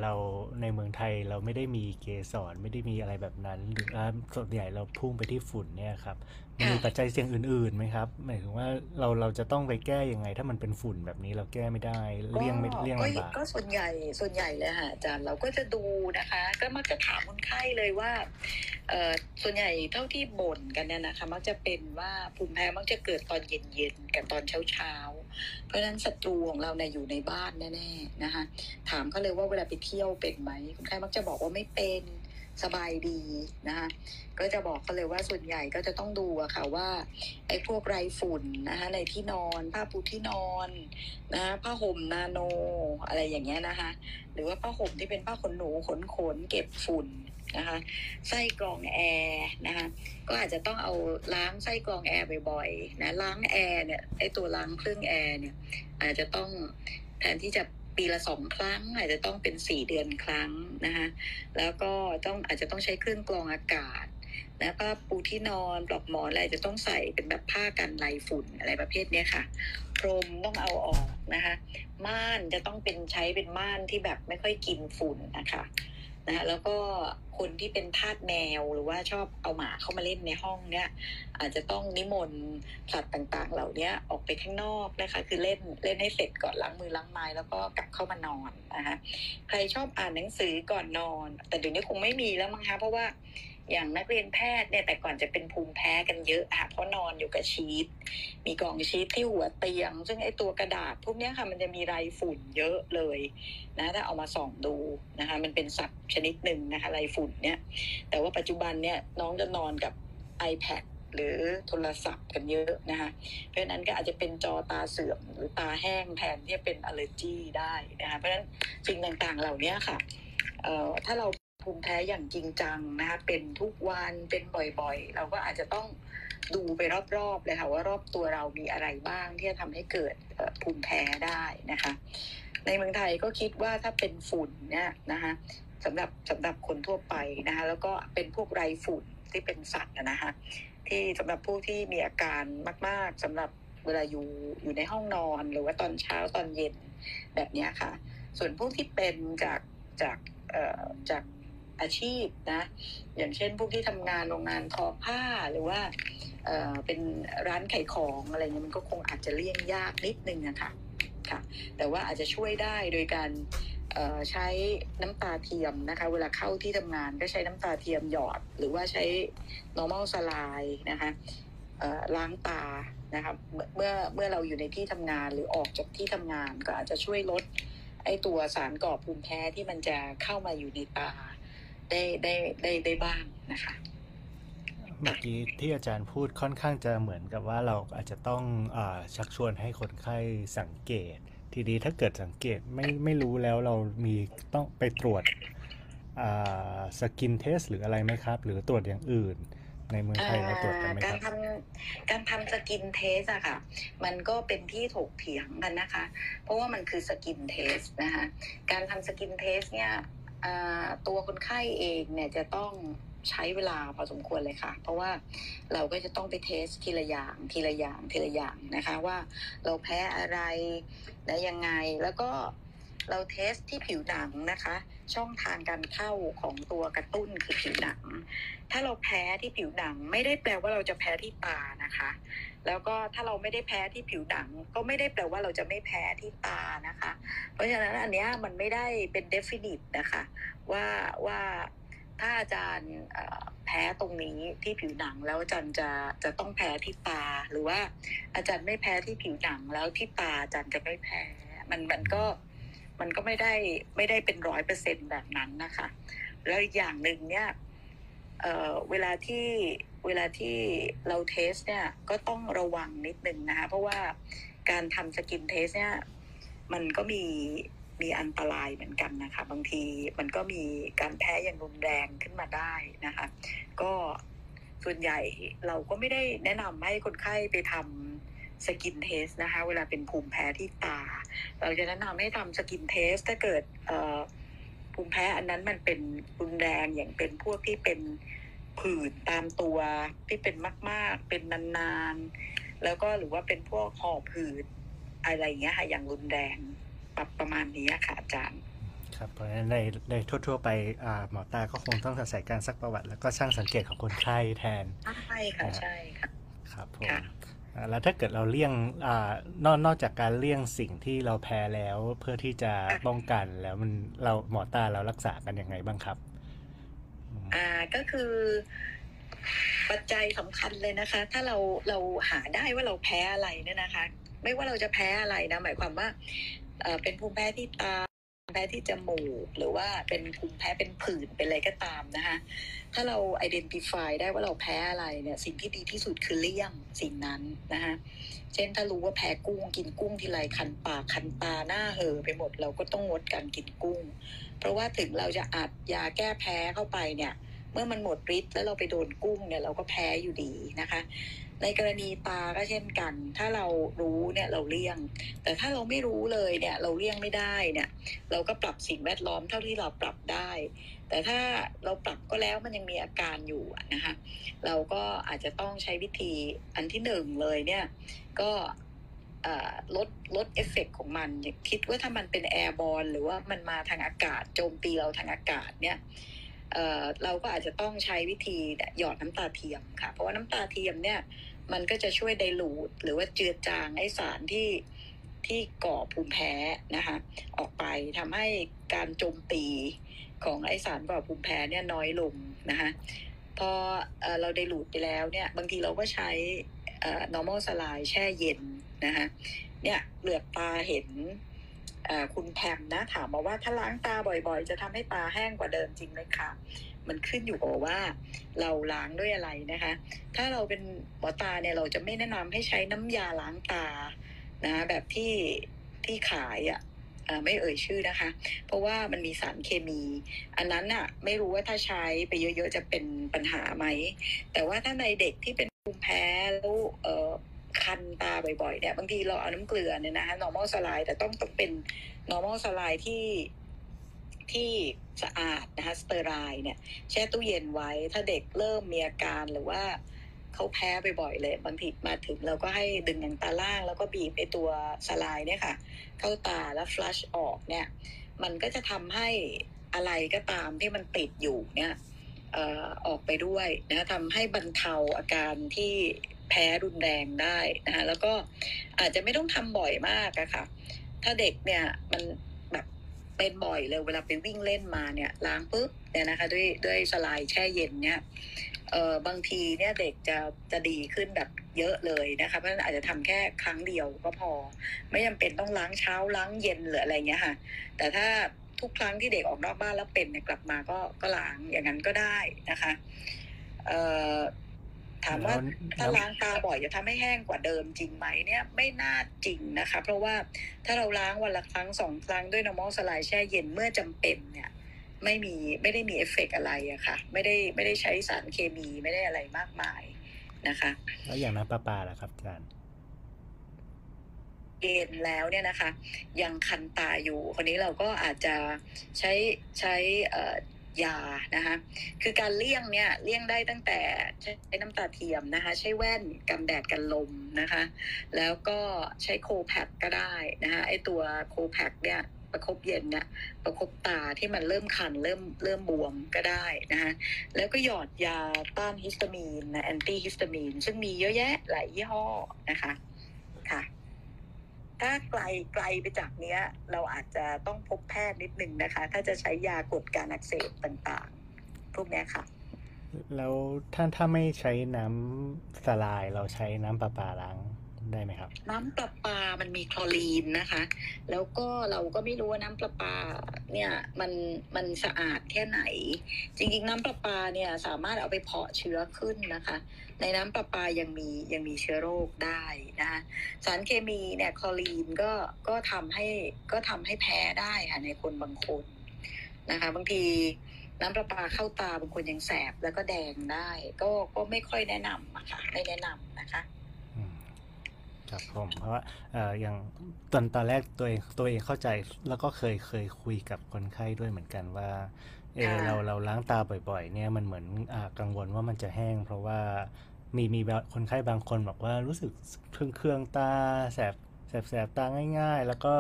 เราในเมืองไทยเราไม่ได้มีเกสรไม่ได้มีอะไรแบบนั้นหรือส่วนใหญ่เราพุ่งไปที่ฝุ่นเนี่ยครับ มันมีค่ะปัจจัยเสี่ยงอื่นๆไหมครับ หมายถึงว่าเราเราจะต้องไปแก้ยังไง ถ้ามันเป็นฝุ่นแบบนี้เราแก้ไม่ได้เลี่ยงไม่เลี่ยงก็ลำบากก็ส่วนใหญ่ส่วนใหญ่เลยค่ะอาจารย์เราก็จะดูนะคะ ก็มักจะถามคนไข้เลยว่าเอ่อส่วนใหญ่เท่าที่บ่นกันเนี่ยนะคะ มักจะเป็นว่าภูมิแพ้มักจะเกิดตอนเย็นๆกับตอนเช้าๆเพราะฉะนั้นศัตรูของเราเนี่ยอยู่ในบ้านแน่ๆนะคะ ถามเขาเลยว่าเวลาไปเที่ยวเป็นไหมคนไข้มักจะบอกว่าไม่เป็น สบายดีนะคะก็จะบอกเขาเลยว่าส่วนใหญ่ก็จะต้องดูอะค่ะว่าไอ้พวกไรฝุ่นนะคะในที่นอนผ้าปูที่นอนนะผ้าห่มนาโนอะไรอย่างเงี้ยนะคะหรือว่าผ้าห่มที่เป็นผ้าขนหนูขนขนเก็บฝุ่นนะคะไส้กรองแอร์นะคะก็อาจจะต้องเอาล้างไส้กรองแอร์บ่อยๆนะล้างแอร์เนี่ยไอ้ตัวล้างเครื่องแอร์เนี่ยอาจจะต้องแทนที่จะ ปีละสองครั้ง อาจจะต้องเป็นสี่เดือนครั้งนะคะแล้วก็ต้องอาจจะต้องใช้เครื่องกรองอากาศนะผ้าปูที่นอนปลอกหมอนอะไรจะต้องใส่เป็นแบบผ้ากันไรฝุ่นอะไรประเภทเนี้ยค่ะพรมต้องเอาออกนะคะ ม่านจะต้องเป็นใช้เป็นม่านที่แบบไม่ค่อยกินฝุ่นนะคะ นะคะแล้วก็คนที่เป็นทาสแมวหรือว่าชอบเอาหมาเข้ามาเล่นในห้องเนี่ย อาจจะต้องนิมนต์สัตว์ต่างๆ เหล่านี้ออกไปข้างนอกนะคะ คือเล่นเล่นให้เสร็จก่อนล้างมือล้างไม้แล้วก็กลับเข้ามานอนนะคะใครชอบอ่านหนังสือก่อนนอน แต่เดี๋ยวนี้คงไม่มีแล้วมั้งคะเพราะว่า อย่างนักเรียนแพทย์เนี่ยแต่ก่อนจะเป็นภูมิแพ้กันเยอะค่ะเพราะนอนอยู่กับชีตมีกล่องชีตที่หัวเตียง ซึ่งไอ้ตัวกระดาษพวกเนี้ยค่ะมันจะมีไรฝุ่นเยอะเลยนะถ้าเอามาส่องดูนะคะ มันเป็นสัตว์ชนิดหนึ่งนะคะไรฝุ่นเนี่ยแต่ว่าปัจจุบันเนี่ยน้องจะนอนกับ iPad หรือโทรศัพท์กันเยอะนะคะ เพราะฉะนั้นก็อาจจะเป็นจอตาเสื่อมหรือตาแห้งแทนที่จะเป็นอ l เลอร์จีได้นะคะ เพราะฉะนั้นสิ่งต่างๆเหล่านี้ค่ะเอ่อถ้าเรา ภูมิแพ้อย่างจริงจังนะคะเป็นทุกวันเป็นบ่อยๆ เราก็อาจจะต้องดูไปรอบๆเลยค่ะว่ารอบตัวเรามีอะไรบ้างที่จะทำให้เกิดภูมิแพ้ได้นะคะ ในเมืองไทยก็คิดว่าถ้าเป็นฝุ่นเนี่ยนะคะสำหรับสำหรับคนทั่วไปนะคะแล้วก็เป็นพวกไรฝุ่นที่เป็นสัตว์นะคะที่สำหรับผู้ที่มีอาการมาก ๆสำหรับเวลาอยู่อยู่ในห้องนอนหรือว่าตอนเช้าตอนเย็นแบบนี้ค่ะ ส่วนพวกที่เป็นจากจากจาก อาชีพนะ อย่างเช่นพวกที่ทำงานโรงงานทอผ้าหรือว่าเอ่อเป็นร้านขายของอะไรเงี้ยมันก็คงอาจจะเลี่ยงยากนิดนึงนะคะค่ะ แต่ว่าอาจจะช่วยได้โดยการเอ่อใช้น้ำตาเทียมนะคะ เวลาเข้าที่ทำงานก็ใช้น้ำตาเทียมหยอด หรือว่าใช้ normal saline นะคะเอ่อล้างตานะคะเมื่อเมื่อเมื่อเราอยู่ในที่ทำงานหรือออกจากที่ทำงานก็อาจจะช่วยลดไอตัวสารก่อภูมิแพ้ที่มันจะเข้ามาอยู่ในตา ได้ได้ได้ได้บ้างนะคะเมื่อกี้ที่อาจารย์พูดค่อนข้างจะเหมือนกับว่าเราอาจจะต้องอาชักชวนให้คนไข้สังเกต ทีนี้ถ้าเกิดสังเกตไม่ไม่รู้แล้วเรามีต้องไปตรวจ skin test หรืออะไรไหมครับ หรือตรวจอย่างอื่น ในเมืองไทยเราตรวจกันไหมกาครรับทการทำ skin test อะค่ะ มันก็เป็นที่ถกเถียงกันนะคะ เพราะว่ามันคือ skin test นะคะการทำ skin test เนี่ยอ่า ตัวคนไข้เองเนี่ยจะต้องใช้เวลาพอสมควรเลยค่ะ เพราะว่าเราก็จะต้องไป test ทีละอย่างทีละอย่างทีละอย่างนะคะว่าเราแพ้อะไรและยังไงแล้วก็ เรา test ที่ผิวหนังนะคะ ช่องทางการเข้าของตัวกระตุ้นคือผิวหนัง ถ้าเราแพ้ที่ผิวหนังไม่ได้แปลว่าเราจะแพ้ที่ตานะคะ แล้วก็ถ้าเราไม่ได้แพ้ที่ผิวหนัง ก็ไม่ได้แปลว่าเราจะไม่แพ้ที่ตานะคะ เพราะฉะนั้นอันเนี้ยมันไม่ได้เป็น definite นะคะว่าว่าถ้าอาจารย์แพ้ตรงนี้ที่ผิวหนังแล้วอาจารย์จะจะต้องแพ้ที่ตา หรือว่าอาจารย์ไม่แพ้ที่ผิวหนังแล้วที่ตาอาจารย์จะไม่แพ้ มันมันก็ มันก็ไม่ได้ไม่ได้เป็นร้อยเปอร์เซ็นต์แบบนั้นนะคะ แล้วอีกอย่างหนึ่งเนี่ยเวลาที่เวลาที่เรา test เนี่ยก็ต้องระวังนิดนึงนะคะ เพราะว่าการทำ skin test เนี่ยมันก็มีมีอันตรายเหมือนกันนะคะ บางทีมันก็มีการแพ้อย่างรุนแรงขึ้นมาได้นะคะ ก็ส่วนใหญ่เราก็ไม่ได้แนะนำให้คนไข้ไปทำ skin test นะคะ เวลาเป็นภูมิแพ้ที่ตา เราจะแนะนำให้ทำ skin test ถ้าเกิดเอ่อภูมิแพ้อันนั้นมันเป็นรุนแรงอย่างเป็นพวกที่เป็นผื่นตามตัวที่เป็นมาก ๆ เป็นนานๆ แล้วก็หรือว่าเป็นพวกหอบหืดอะไรอย่างเงี้ยค่ะอย่างรุนแรงปรับประมาณนี้ค่ะอาจารย์ครับเพราะฉะนั้นในในทั่ว ๆ ไปอ่าหมอตาก็คงต้องอาศัยการซักประวัติ แล้วก็ช่างสังเกตของคนไข้แทนใช่ค่ะใช่ค่ะครับผมค่ะอ่า แล้วถ้าเกิดเราเลี่ยงอนอกนอกจากการเลี่ยงสิ่งที่เราแพ้แล้วเพื่อที่จะป้องกันแล้วมันเราหมอตาเรารักษากันยังไงบ้างครับ อ่าก็คือปัจจัยสำคัญเลยนะคะ ถ้าเราเราหาได้ว่าเราแพ้อะไรเนี่ยนะคะ ไม่ว่าเราจะแพ้อะไรนะ หมายความว่าเป็นภูมิแพ้ที่ตา แพ้ที่จมูกหรือว่าเป็นภูมิแพ้เป็นผื่นเป็นอะไรก็ตามนะคะ ถ้าเรา identify ได้ว่าเราแพ้อะไรเนี่ยสิ่งที่ดีที่สุดคือเลี่ยงสิ่งนั้นนะคะเช่นถ้ารู้ว่าแพ้กุ้งกินกุ้งทีไรคันปากคันตาหน้าเห่อไปหมดเราก็ต้องงดการกินกุ้ง เพราะว่าถึงเราจะอัดยาแก้แพ้เข้าไปเนี่ย เมื่อมันหมดฤทธิ์แล้วเราไปโดนกุ้งเนี่ยเราก็แพ้อยู่ดีนะคะ ในกรณีตาก็เช่นกัน ถ้าเรารู้เนี่ยเราเลี่ยง แต่ถ้าเราไม่รู้เลยเนี่ยเราเลี่ยงไม่ได้เนี่ย เราก็ปรับสิ่งแวดล้อมเท่าที่เราปรับได้ แต่ถ้าเราปรับก็แล้วมันยังมีอาการอยู่นะคะเราก็อาจจะต้องใช้วิธีอันที่หนึ่งเลยเนี่ยก็ลดลดเอฟเฟกต์ของมันคิดว่าถ้ามันเป็น airborne หรือว่ามันมาทางอากาศโจมตีเราทางอากาศเนี่ย เราก็อาจจะต้องใช้วิธีหยอดน้ำตาเทียมค่ะ เพราะว่าน้ำตาเทียมเนี่ยมันก็จะช่วย dilute หรือว่าเจือจางไอ้สารที่ที่ก่อภูมิแพ้นะคะออกไปทำให้การโจมตีของไอ้สารก่อภูมิแพ้เนี่ยน้อยลงนะคะพอเอ่อเรา dilute ไปแล้วเนี่ยบางทีเราก็ใช้เอ่อ normal saline แช่เย็นนะคะเนี่ยเหลือกตาเห็น คุณแพมนะถามมาว่าถ้าล้างตาบ่อยๆ จะทำให้ตาแห้งกว่าเดิมจริงไหมคะมันขึ้นอยู่กับว่าเราล้างด้วยอะไรนะคะ ถ้าเราเป็นหมอตาเนี่ยเราจะไม่แนะนำให้ใช้น้ำยาล้างตานะแบบที่ที่ขายอะ่ะไม่เอ่ยชื่อนะคะ เพราะว่ามันมีสารเคมี อันนั้นอะไม่รู้ว่าถ้าใช้ไปเยอะๆจะเป็นปัญหาไหม แต่ว่าถ้าในเด็กที่เป็นภูมิแพ้แล้วเออ คันตาบ่อยๆเนี่ยบางทีเราเอาน้ำเกลือเนี่ยนะคะ normal saline แต่ต้องต้องเป็น normal saline ที่ที่สะอาดนะคะสเตอร์ไรเนี่ยแช่ตู้เย็นไว้ ถ้าเด็กเริ่มมีอาการหรือว่าเขาแพ้บ่อยๆเลยบางทีมาถึงเราก็ให้ดึงหนังตาล่าง แล้วก็บีบไอตัวสลายเนี่ยค่ะ เข้าตาแล้วฟลัชออกเนี่ย มันก็จะทำให้อะไรก็ตามที่มันติดอยู่เนี่ยออกไปด้วยนะทำให้บรรเทาอาการที่ แพ้รุนแรงได้นะคะแล้วก็อาจจะไม่ต้องทำบ่อยมากอะค่ะ ถ้าเด็กเนี่ยมันแบบเป็นบ่อยเลยเวลาไปวิ่งเล่นมาเนี่ยล้างปุ๊บเนี่ยนะคะ ด้วยด้วยสไลด์แช่เย็นเนี่ยเออบางทีเนี่ยเด็กจะจะดีขึ้นแบบเยอะเลยนะคะเพราะฉะนั้นอาจจะทำแค่ครั้งเดียวก็พอ ไม่จำเป็นต้องล้างเช้าล้างเย็นหรืออะไรเงี้ยค่ะ แต่ถ้าทุกครั้งที่เด็กออกนอกบ้านแล้วเป็นเนี่ยกลับมาก็ก็ล้างอย่างนั้นก็ได้นะคะเอ่อ ถามว่าแล้วถ้าแล้วล้างตาบ่อยจะทำให้แห้งกว่าเดิมจริงไหมเนี่ยไม่น่าจริงนะคะ เพราะว่าถ้าเราล้างวันละครั้งสองครั้งด้วย normal saline แช่เย็นเมื่อจำเป็นเนี่ยไม่มีไม่ได้มีเอฟเฟกต์อะไรอะค่ะ ไม่ได้ไม่ได้ใช้สารเคมีไม่ได้อะไรมากมายนะคะ แล้วอย่างน้ำประปาล่ะครับอาจารย์เกณฑ์แล้วเนี่ยนะคะ ยังคันตาอยู่ คนนี้เราก็อาจจะใช้ใช้เอ่อ ยานะคะคือการเลี่ยงเนี่ยเลี่ยงได้ตั้งแต่ใช้น้ำตาเทียมนะคะ ใช้แว่นกันแดดกันลมนะคะ แล้วก็ใช้โคแพคก็ได้นะคะไอตัวโคแพคเนี่ยประคบเย็นเนี่ยประคบตาที่มันเริ่มคันเริ่มเริ่มบวมก็ได้นะคะแล้วก็หยอดยาต้านฮิสตามีนนะแอนตี้ฮิสตามีนซึ่งมีเยอะแยะหลายยี่ห้อนะคะค่ะ ถ้าไกลไกลไปจากเนี้ย เราอาจจะต้องพบแพทย์นิดนึงนะคะ ถ้าจะใช้ยากดการอักเสบต่างๆ พวกนี้ค่ะ แล้วถ้าถ้าไม่ใช้น้ำตาเทียมเราใช้น้ำประปาล้าง ได้ไหมครับ น้ำประปา มันมีคลอรีนนะคะ แล้วก็เราก็ไม่รู้ว่าน้ำประปาเนี่ยมันมันสะอาดแค่ไหน จริงๆ น้ำประปาเนี่ยสามารถเอาไปเพาะเชื้อขึ้นนะคะ ในน้ำประปายังมียังมีเชื้อโรคได้นะคะสารเคมีเนี่ยคลอรีนก็ก็ทำให้ก็ทำให้แพ้ได้ค่ะในคนบางคนนะคะบางทีน้ำประปาเข้าตาบางคนยังแสบแล้วก็แดงได้ ก็ก็ไม่ค่อยแนะนำอะค่ะไม่แนะนำนะคะ ครับผมเพราะว่าเอ่ออย่างตอนตอนแรกตัวเองตัวเองเข้าใจแล้วก็เคยเคยคุยกับคนไข้ด้วยเหมือนกันว่าเออค่ะ เราเราล้างตาบ่อยๆ เนี่ยมันเหมือนอ่ากังวลว่ามันจะแห้ง เพราะว่ามีมีบางคนไข้บางคนบอกว่ารู้สึกเครื่องเครื่องตาแสบแสบแสบตาง่าย ๆ แล้วก็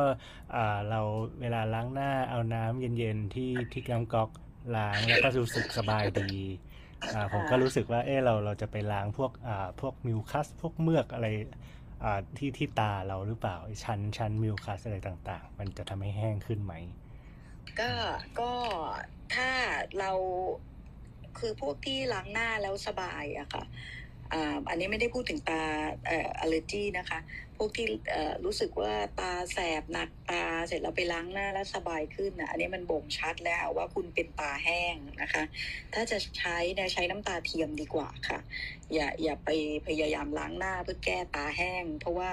อ่าเราเวลาล้างหน้าเอาน้ำเย็นๆที่ที่น้ำก๊อกล้างแล้วก็รู้สึกสบายดี อ่าผมก็รู้สึกว่าเออเราเราจะไปล้างพวกอ่าพวกมิวคัสพวกเมือกอะไรอ่า ที่ที่ตาเราหรือเปล่าชั้นชั้นมิวคัสอะไรต่าง ๆ มันจะทำให้แห้งขึ้นไหมก็ก็ถ้าเราคือพวกที่ล้างหน้าแล้วสบายอะค่ะ อันนี้ไม่ได้พูดถึงตาอ่ออ l ลเลอร์จีนะคะ พวกที่รู้สึกว่าตาแสบหนักตาเสร็จแล้วไปล้างหน้าแล้วสบายขึ้นนะอันนี้มันบ่งชัดแล้วว่าคุณเป็นตาแห้งนะคะ ถ้าจะใช้นี่ยใช้น้ำตาเทียมดีกว่าค่ะ อย่าอย่าไปพยายามล้างหน้าเพื่อแก้ตาแห้ง เพราะว่า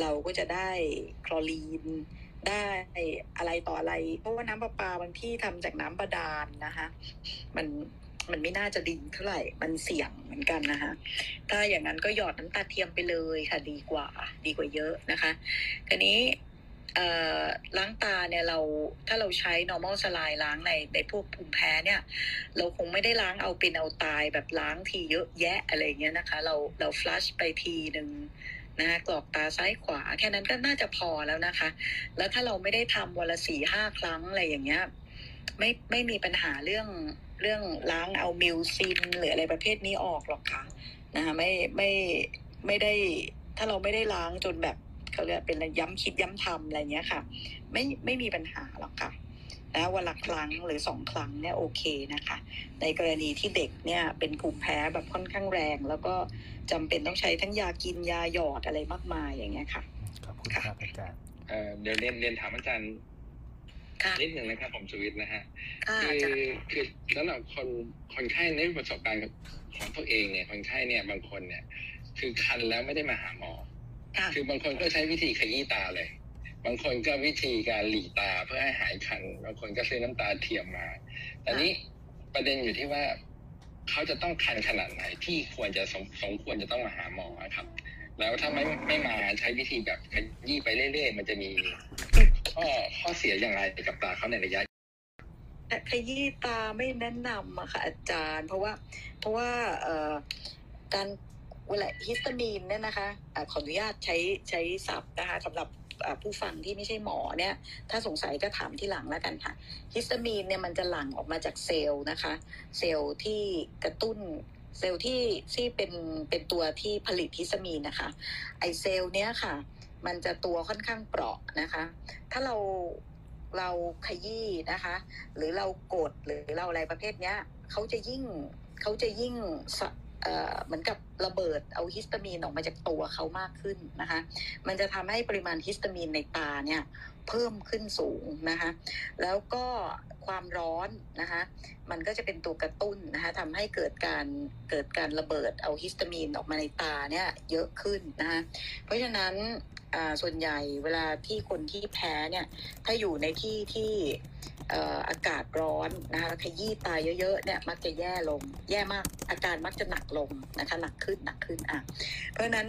เราก็จะได้คลอรีนได้อะไรต่ออะไร เพราะว่าน้ำประปาบางที่ทำจากน้ำบาดาลนะคะ มัน มันไม่น่าจะดีเท่าไหร่ มันเสี่ยงเหมือนกันนะคะ ถ้าอย่างนั้นก็หยอดน้ำตาเทียมไปเลยค่ะดีกว่าดีกว่าเยอะนะคะคราวนี้ล้างตาเนี่ยเราถ้าเราใช้ normal สลายล้างในในพวกภูมิแพ้เนี่ย เราคงไม่ได้ล้างเอาเป็นเอาตายแบบล้างทีเยอะแยะอะไรเงี้ยนะคะ เราเราฟลัชไปทีหนึ่งนะกรอกตาซ้ายขวา แค่นั้นก็น่าจะพอแล้วนะคะ แล้วถ้าเราไม่ได้ทำวันละสี่ห้าครั้งอะไรอย่างเงี้ยไม่ไม่มีปัญหาเรื่อง เรื่องล้างเอามิวซินหรืออะไรประเภทนี้ออกหรอกค่ะนะคะไม่ไม่ไม่ได้ถ้าเราไม่ได้ล้างจนแบบเขาเรียกเป็นอะไรย้ำคิดย้ำทำอะไรเงี้ยค่ะ ไม่ไม่มีปัญหาหรอกค่ะนะวันละครั้งหรือสองครั้งเนี่ยโอเคนะคะ ในกรณีที่เด็กเนี่ยเป็นภูมิแพ้แบบค่อนข้างแรง แล้วก็จำเป็นต้องใช้ทั้งยากินยาหยอดอะไรมากมายอย่างเงี้ยค่ะขอบคุณครับอาจารย์เอ่อเดี๋ยวเรียนเรียนถามอาจารย์ค่ะ นิดหนึ่งนะครับผมสุวิทย์นะฮะค่ะคือาอจารย์คือสำหรับคนคนไข้ในประสบการณ์ของตัวเองเนี่ยคนไข้เนี่ยบางคนเนี่ย คือคันแล้วไม่ได้มาหาหมอค่ะคือบางคนก็ใช้วิธีขยี้ตาเลย บางคนก็วิธีการหลีตาเพื่อให้หายคัน บางคนก็ซื้อน้ำตาเทียมมาแต่นี้ประเด็นอยู่ที่ว่าเขาจะต้องคันขนาดไหนที่ควรจะสมสมควรจะต้องมาหาหมอครับ แล้วถ้าไม่ไม่มาใช้วิธีแบบขยี้ไปเรื่อยๆ มันจะมีข้อข้อเสียอย่างไรกับตาเขาในระยะแต่ขยี้ตาไม่แนะนำอะค่ะอาจารย์ เพราะว่าเพราะว่าเอการเวลาฮิสตามีนเนี่ยนะคะอขออนุญาตใช้ใช้ศัพท์นะคะสำหรับผู้ฟังที่ไม่ใช่หมอเนี่ย ถ้าสงสัยก็ถามทีหลังแล้วกันค่ะฮิสตามีนเนี่ยมันจะหลั่งออกมาจากเซลล์นะคะ เซลล์ที่กระตุ้น เซลล์ที่ที่เป็นเป็นตัวที่ผลิตฮิสตามีนนะคะไอเซลล์เนี้ยค่ะ มันจะตัวค่อนข้างเปราะนะคะ ถ้าเราเราขยี้นะคะ หรือเรากดหรือเราอะไรประเภทเนี้ยเขาจะยิ่งเขาจะยิ่งสะเอ่อเหมือนกับระเบิดเอาฮิสตามีนออกมาจากตัวเขามากขึ้นนะคะ มันจะทำให้ปริมาณฮิสตามีนในตาเนี่ย เพิ่มขึ้นสูงนะคะแล้วก็ความร้อนนะคะมันก็จะเป็นตัวกระตุ้นนะคะทำให้เกิดการเกิดการระเบิดเอาฮิสตามีนออกมาในตาเนี่ยเยอะขึ้นนะคะเพราะฉะนั้นส่วนใหญ่เวลาที่คนที่แพ้เนี่ยถ้าอยู่ในที่ที่อากาศร้อนนะคะขยี้ตาเยอะๆเนี่ยมักจะแย่ลง แย่มากอาการมักจะหนักลงนะคะหนักขึ้นหนักขึ้นอะเพราะฉะนั้น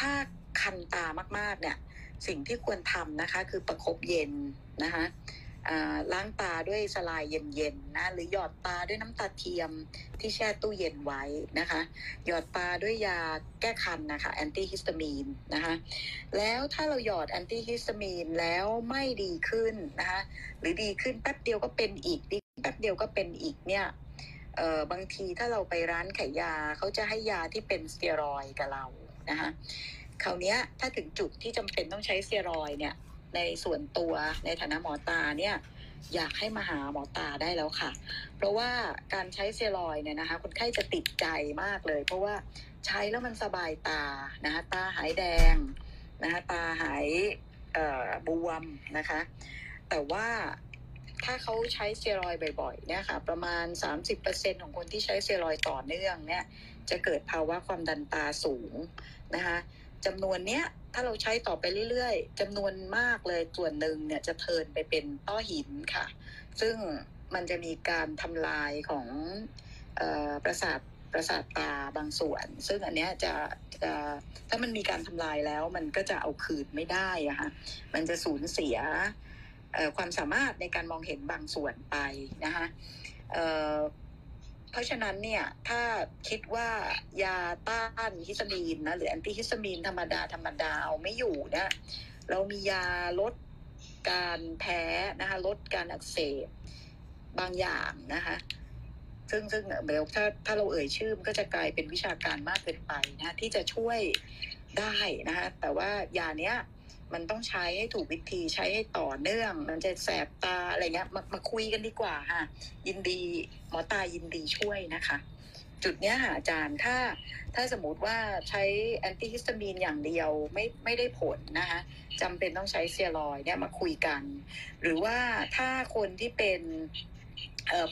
ถ้าคันตามากๆเนี่ย สิ่งที่ควรทำนะคะ คือประคบเย็นนะคะล้างตาด้วยสลายเย็นๆนะหรือหยอดตาด้วยน้ำตาเทียมที่แช่ตู้เย็นไว้นะคะ หยอดตาด้วยยาแก้คันนะคะแอนตี้ฮิสตามีนนะคะแล้วถ้าเราหยอดแอนตี้ฮิสตามีนแล้วไม่ดีขึ้นนะคะหรือดีขึ้นแป๊บเดียวก็เป็นอีกดีแป๊บเดียวก็เป็นอีกเนี่ยเออบางทีถ้าเราไปร้านขายยาเขาจะให้ยาที่เป็นสเตียรอยด์กับเรานะคะ คราวนี้ถ้าถึงจุดที่จำเป็นต้องใช้สเตียรอยด์เนี่ย ในส่วนตัวในฐานะหมอตาเนี่ยอยากให้มาหาหมอตาได้แล้วค่ะ เพราะว่าการใช้เตียรอยด์เนี่ยนะคะคนไข้จะติดใจมากเลย เพราะว่าใช้แล้วมันสบายตานะคะตาหายแดงนะคะตาหายบวมนะคะ แต่ว่าถ้าเขาใช้เตียรอยด์บ่อยๆเนี่ยค่ะประมาณ 30%ของคนที่ใช้เตียรอยด์ต่อเนื่องเนี่ยจะเกิดภาวะความดันตาสูงนะคะ จำนวนเนี้ยถ้าเราใช้ต่อไปเรื่อยๆจำนวนมากเลยส่วนหนึ่งเนี่ยจะเทินไปเป็นต้อหินค่ะ ซึ่งมันจะมีการทำลายของออประสาทประสาทตาบางส่วน ซึ่งอันเนี้ยจะจะถ้ามันมีการทำลายแล้วมันก็จะเอาคืนไม่ได้อะค่ะมันจะสูญเสียความสามารถในการมองเห็นบางส่วนไปนะคะ เพราะฉะนั้นเนี่ยถ้าคิดว่ายาต้านฮิสตามีนนะหรือแอนตี้ฮิสตามีนธรรมดาธรรมดาเอาไม่อยู่เนี่ยเรามียาลดการแพ้นะคะลดการอักเสบบางอย่างนะคะซึ่งซึ่งเบลถ้าถ้าเราเอ่ยชื่อมันก็จะกลายเป็นวิชาการมากเกินไปนะที่จะช่วยได้นะคะแต่ว่ายาเนี้ย มันต้องใช้ให้ถูกวิธีใช้ให้ต่อเนื่อง มันจะแสบตาอะไรเงี้ยมามาคุยกันดีกว่าค่ะ ยินดีหมอตายินดีช่วยนะคะ จุดเนี้ยค่ะอาจารย์ถ้าถ้าสมมติว่าใช้แอนตี้ฮิสตามีนอย่างเดียวไม่ไม่ได้ผลนะคะจำเป็นต้องใช้เซียรอยด์เนี่ยมาคุยกัน หรือว่าถ้าคนที่เป็น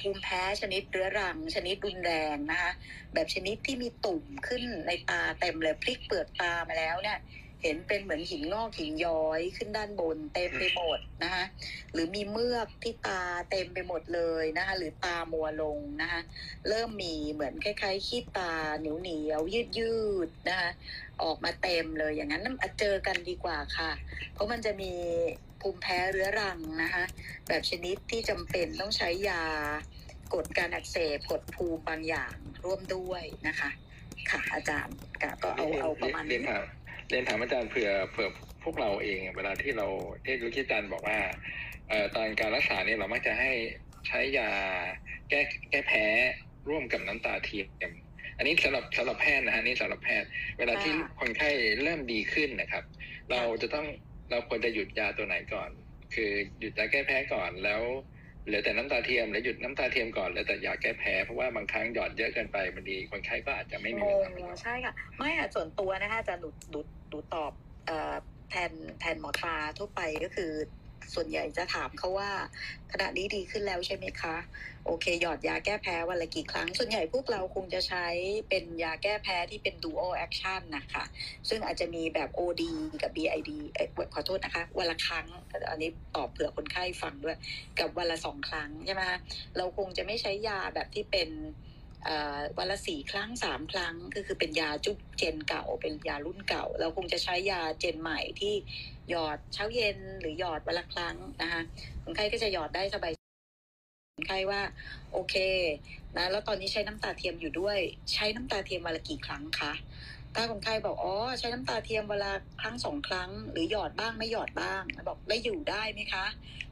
ภูมิแพ้ชนิดเรื้อรัง ชนิดรุนแรงนะคะแบบชนิดที่มีตุ่มขึ้นในตาเต็มเลยพลิกเปลือกตามาแล้วเนี่ย เห็นเป็นเหมือนหินงอกหินย้อยขึ้นด้านบนเต็มไปหมดนะคะหรือมีเมือกที่ตาเต็มไปหมดเลยนะคะหรือตามัวลงนะคะเริ่มมีเหมือนคล้ายๆขี้ตาเหนียวเหนียวยืดยืดนะคะออกมาเต็มเลยอย่างนั้นน่ะเจอกันดีกว่าค่ะ เพราะมันจะมีภูมิแพ้เรื้อรังนะคะแบบชนิดที่จำเป็นต้องใช้ยากดการอักเสบกดภูมิบางอย่างร่วมด้วยนะคะ ค่ะอาจารย์ก็เอาเอาประมาณนี้ เรียนถามอาจารย์เผื่อเผื่อพวกเราเอง เวลาที่เราที่รู้ที่อาจารย์บอกว่าเอ่อตอนการรักษาเนี่ยเรามักจะให้ใช้ยาแก้แก้แพ้ร่วมกับน้ำตาเทียมอันนี้สำหรับสำหรับแพทย์นะฮะนี่สำหรับแพทย์ เวลาที่คนไข้เริ่มดีขึ้นนะครับ เราจะต้องเราควรจะหยุดยาตัวไหนก่อน คือหยุดยาแก้แพ้ก่อนแล้ว เหลือแต่น้ำตาเทียมแล้วหยุดน้ำตาเทียมก่อนแล้วแต่ยาแก้แพ้เพราะว่าบางครั้งหยอดเยอะเกินไปบางทีคนไข้ก็อาจจะไม่มีเวลาใช่ค่ะ ไม่ค่ะส่วนตัวนะคะจะหนูหนูหนูตอบแทนแทนหมอตาทั่วไปก็คือ ส่วนใหญ่จะถามเขาว่าขณะนี้ดีขึ้นแล้วใช่ไหมคะ โอเค หยอดยาแก้แพ้วันละกี่ครั้ง ส่วนใหญ่พวกเราคงจะใช้เป็นยาแก้แพ้ที่เป็น dual action นะคะ ซึ่งอาจจะมีแบบ OD กับ BID เอขอโทษนะคะ วันละครั้ง อันนี้ตอบเผื่อคนไข้ฟังด้วย กับวันละสองครั้งใช่ไหมคะ เราคงจะไม่ใช้ยาแบบที่เป็นวันละสี่ครั้งสามครั้ง ก็คือเป็นยาจุ๊บเจนเก่า เป็นยารุ่นเก่า เราคงจะใช้ยาเจนใหม่ที่ หยอดเช้าเย็นหรือหยอดวันละครั้งนะคะคนไข้ก็จะหยอดได้สบายคนไข้ว่าโอเคนะแล้วตอนนี้ใช้น้ำตาเทียมอยู่ด้วย ใช้น้ำตาเทียมวันละกี่ครั้งคะถ้าคนไข้บอกอ๋อใช้น้ำตาเทียมเวลาครั้งสองครั้ง หรือหยอดบ้างไม่หยอดบ้างบอกแล้อยู่ได้ไหมคะ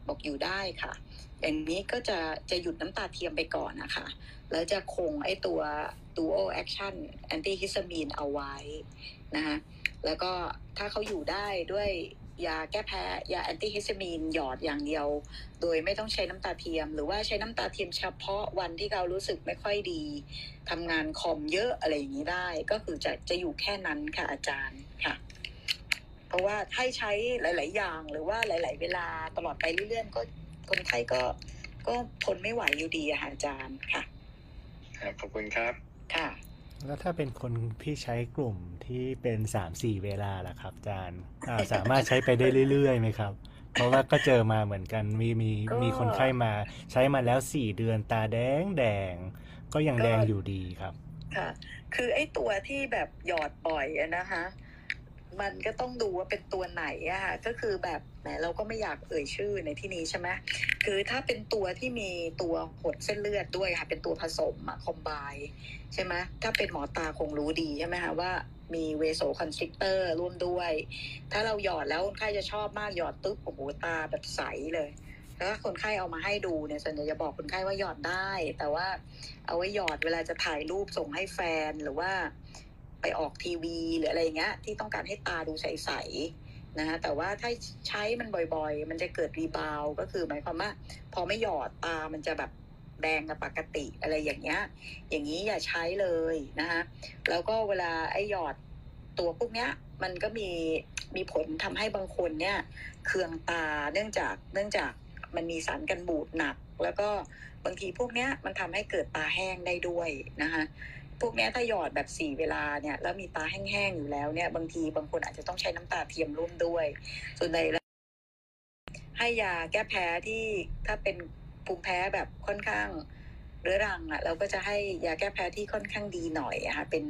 บอกอยู่ได้ค่ะ อย่างนี้ก็จะจะหยุดน้ำตาเทียมไปก่อนนะคะ แล้วจะคงไอ้ตัว dual action antihistamine เอาไว้นะคะแล้วก็ถ้าเขาอยู่ได้ด้วย ยาแก้แพ้ยา antihistamine หยอดอย่างเดียว โดยไม่ต้องใช้น้ำตาเทียม หรือว่าใช้น้ำตาเทียมเฉพาะวันที่เขารู้สึกไม่ค่อยดีทำงานคอมเยอะอะไรอย่างนี้ได้ ก็คือจะจะอยู่แค่นั้นค่ะอาจารย์ค่ะ เพราะว่าให้ใช้หลาย ๆ อย่างหรือว่าหลาย ๆ เวลาตลอดไปเรื่อยๆก็คนไข้ก็ก็ทนไม่ไหวอยู่ดีอะค่ะอาจารย์ค่ะ ครับขอบคุณครับค่ะ แล้วถ้าเป็นคนที่ใช้กลุ่มที่เป็นสามสี่เวลาล่ะครับอาจารย์อ่าสามารถใช้ไปได้เรื่อยๆไหมครับ เพราะว่าก็เจอมาเหมือนกันมีมีก็มีคนไข้มา ใช้มาแล้วสี่เดือนตาแดงแดง ก็ยังแดงอยู่ดีครับ ค่ะ คือไอ้ตัวที่แบบหยอดบ่อยอะนะคะ มันก็ต้องดูว่าเป็นตัวไหนอะค่ะก็คือแบบแหมเราก็ไม่อยากเอ่ยชื่อในที่นี้ใช่ไหมคือถ้าเป็นตัวที่มีตัวหดเส้นเลือดด้วยค่ะ เป็นตัวผสมอะ combine ใช่ไหมถ้าเป็นหมอตาคงรู้ดีใช่ไหมคะว่ามี vasoconstrictor ร่วมด้วย ถ้าเราหยอดแล้วคนไข้จะชอบมากหยอดตึ๊บโอ้โหตาแบบใสเลยแล้วถ้าคนไข้เอามาให้ดูเนี่ยส่วนใหญ่จะบอกคนไข้ว่าหยอดได้ แต่ว่าเอาไว้หยอดเวลาจะถ่ายรูปส่งให้แฟนหรือว่า ไปออกทีวีหรืออะไรอย่างเงี้ย ที่ต้องการให้ตาดูใสๆนะคะแต่ว่าถ้าใช้มันบ่อยๆ มันจะเกิดรีบาวก็คือหมายความว่าพอไม่หยอดตามันจะแบบแดงกับปกติอะไรอย่างเงี้ย อย่างนี้อย่าใช้เลยนะคะแล้วก็เวลาไอ้หยอดตัวพวกเนี้ย มันก็มีมีผลทำให้บางคนเนี่ยเคืองตาเนื่องจากเนื่องจากมันมีสารกันบูดหนัก แล้วก็บางทีพวกเนี้ยมันทำให้เกิดตาแห้งได้ด้วยนะคะ พวกนี้ถ้าหยอดแบบสี่เวลาเนี่ยแล้วมีตาแห้งๆอยู่แล้วเนี่ยบางทีบางคนอาจจะต้องใช้น้ำตาเทียมร่วมด้วย ส่วนใหญ่แล้วให้ยาแก้แพ้ที่ถ้าเป็นภูมิแพ้แบบค่อนข้างเรื้อรังอะเราก็จะให้ยาแก้แพ้ที่ค่อนข้างดีหน่อยอะค่ะเป็น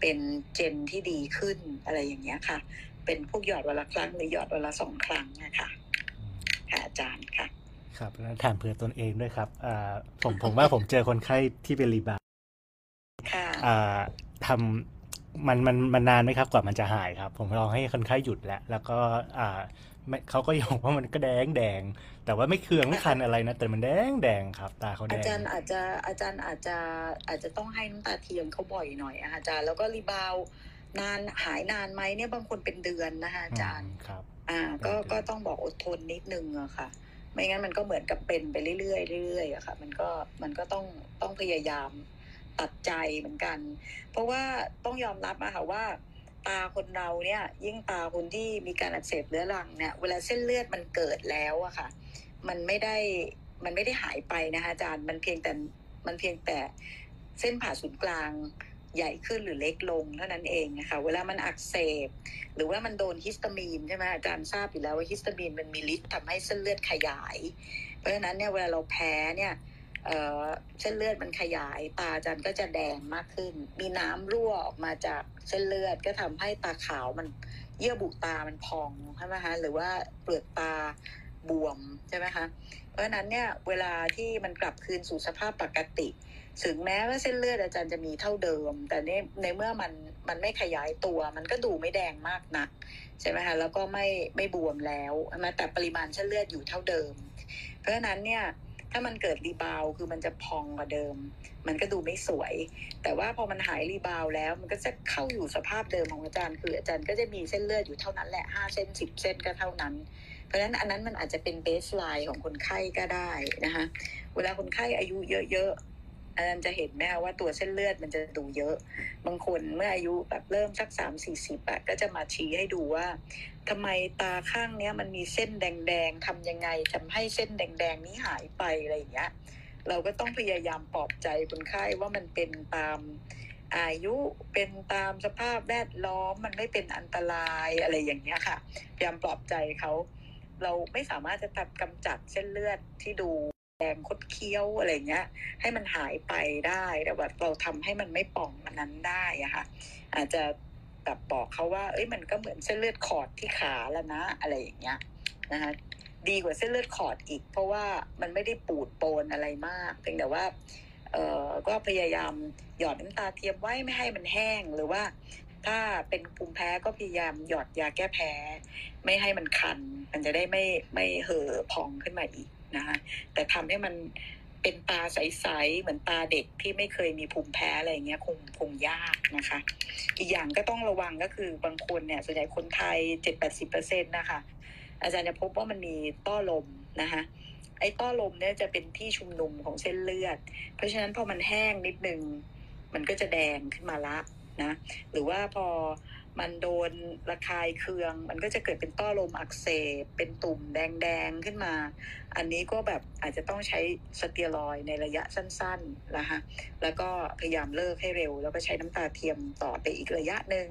เป็นเจนที่ดีขึ้นอะไรอย่างเงี้ยค่ะ เป็นพวกหยอดวันละครั้งหรือหยอดวันละสองครั้งนะคะค่ะอาจารย์ค่ะ ครับแล้วถามเผื่อตนเองด้วยครับอ่าผมผมว่าผมเจอคนไข้ที่เป็นรีบา อ่าทำมันมันมันนานไหมครับ กว่ามันจะหายครับ ผมลองให้คนไข้หยุดแล้ว แล้วก็อ่าไม่เขาก็ยอมว่ามันก็แดงแดง แต่ว่าไม่เคืองไม่คันอะไรนะ แต่มันแดงแดงครับ ตาเขาแดอางจารย์อาจจะอาจารย์อาจจะอาจจะต้องให้น้ำตาเทียมเขาบ่อยหน่อยอะค่ะอาจารย์แล้วก็รีบาวด์นานหายนานไหมเนี่ยบางคนเป็นเดือนนะคะอาจารย์อืมครับ อ่า ก็เป็นเดือนก็ต้องบอกอดทนนิดนึงอะค่ะ ไม่งั้นมันก็เหมือนกับเป็นไปเรื่อยๆเรื่อยๆอะค่ะ มันก็มันก็ต้องต้องพยายาม ตัดใจเหมือนกัน เพราะว่าต้องยอมรับอะค่ะว่า ตาคนเราเนี่ยยิ่งตาคนที่มีการอักเสบเรื้อรังเนี่ยเวลาเส้นเลือดมันเกิดแล้วอะค่ะ มันไม่ได้มันไม่ได้หายไปนะคะอาจารย์มันเพียงแต่มันเพียงแต่เส้นผ่าศูนย์กลางใหญ่ขึ้นหรือเล็กลงเท่านั้นเองนะคะเวลามันอักเสบ หรือว่ามันโดนฮิสตามีนใช่ไหมอาจารย์ทราบอยู่แล้วว่าฮิสตามีนมันมีฤทธิ์ทำให้เส้นเลือดขยาย เพราะฉะนั้นเนี่ยเวลาเราแพ้เนี่ย เส้นเลือดมันขยาย ตาอาจารย์ก็จะแดงมากขึ้น มีน้ำรั่วออกมาจากเส้นเลือดก็ทำให้ตาขาวมันเยื่อบุตามันพองใช่ไหมคะหรือว่าเปลือกตาบวมใช่ไหมคะเพราะฉะนั้นเนี่ยเวลาที่มันกลับคืนสู่สภาพปกติ ถึงแม้ว่าเส้นเลือดอาจารย์จะมีเท่าเดิม แต่ในในเมื่อมันมันไม่ขยายตัว มันก็ดูไม่แดงมากนักใช่ไหมคะแล้วก็ไม่ไม่บวมแล้วใช่ไหมแต่ปริมาณเส้นเลือดอยู่เท่าเดิม เพราะฉะนั้นเนี่ย ถ้ามันเกิด rebound คือมันจะพองกว่าเดิม มันก็ดูไม่สวย แต่ว่าพอมันหาย rebound แล้ว มันก็จะเข้าอยู่สภาพเดิมของอาจารย์ คืออาจารย์ก็จะมีเส้นเลือดอยู่เท่านั้นแหละห้าเส้นสิบเส้นก็เท่านั้น เพราะฉะนั้นอันนั้นมันอาจจะเป็น baseline ของคนไข้ก็ได้นะคะเวลาคนไข้อายุเยอะๆ อาจารย์จะเห็นไหมคะว่าตัวเส้นเลือดมันจะดูเยอะ บางคนเมื่ออายุแบบเริ่มสักสามสี่สิบอะก็จะมาชี้ให้ดูว่าทำไมตาข้างเนี้ยมันมีเส้นแดงๆทำยังไงทำให้เส้นแดงๆนี้หายไปอะไรอย่างเงี้ย เราก็ต้องพยายามปลอบใจคนไข้ว่ามันเป็นตามอายุเป็นตามสภาพแวดล้อมมันไม่เป็นอันตรายอะไรอย่างเงี้ยค่ะพยายามปลอบใจเขา เราไม่สามารถจะตัดกำจัดเส้นเลือดที่ดู แดงคดเคี้ยวอะไรเงี้ย ให้มันหายไปได้แต่ว่าเราทำให้มันไม่ป่องอันนั้นได้อะค่ะอาจจะแบบบอกเขาว่า เอ้ยมันก็เหมือนเส้นเลือดขอดที่ขาแล้วนะ อะไรอย่างเงี้ยนะคะดีกว่าเส้นเลือดขอดอีก เพราะว่ามันไม่ได้ปูดโปนอะไรมากเพียงแต่ว่าเอ่อก็พยายามหยอดน้ำตาเทียมไว้ไม่ให้มันแห้งหรือว่า ถ้าเป็นภูมิแพ้ก็พยายามหยอดยาแก้แพ้ ไม่ให้มันคัน มันจะได้ไม่ไม่เห่อพองขึ้นมาอีก นะคะแต่ทำให้มันเป็นตาใสๆ เหมือนตาเด็กที่ไม่เคยมีภูมิแพ้อะไรเงี้ยคงคงยากนะคะ อีกอย่างก็ต้องระวังก็คือบางคนเนี่ยส่วนใหญ่คนไทยเจ็ดแปดสิบเปอร์เซ็นต์นะคะ อาจารย์จะพบว่ามันมีต้อลมนะคะไอ้ต้อลมเนี่ยจะเป็นที่ชุมนุมของเส้นเลือด เพราะฉะนั้นพอมันแห้งนิดนึง มันก็จะแดงขึ้นมาละนะ หรือว่าพอ มันโดนระคายเคือง มันก็จะเกิดเป็นต้อลมอักเสบ เป็นตุ่มแดงๆขึ้นมา อันนี้ก็แบบอาจจะต้องใช้สเตียรอยในระยะสั้นๆนะคะแล้วก็พยายามเลิกให้เร็ว แล้วก็ใช้น้ำตาเทียมต่อไปอีกระยะหนึ่ง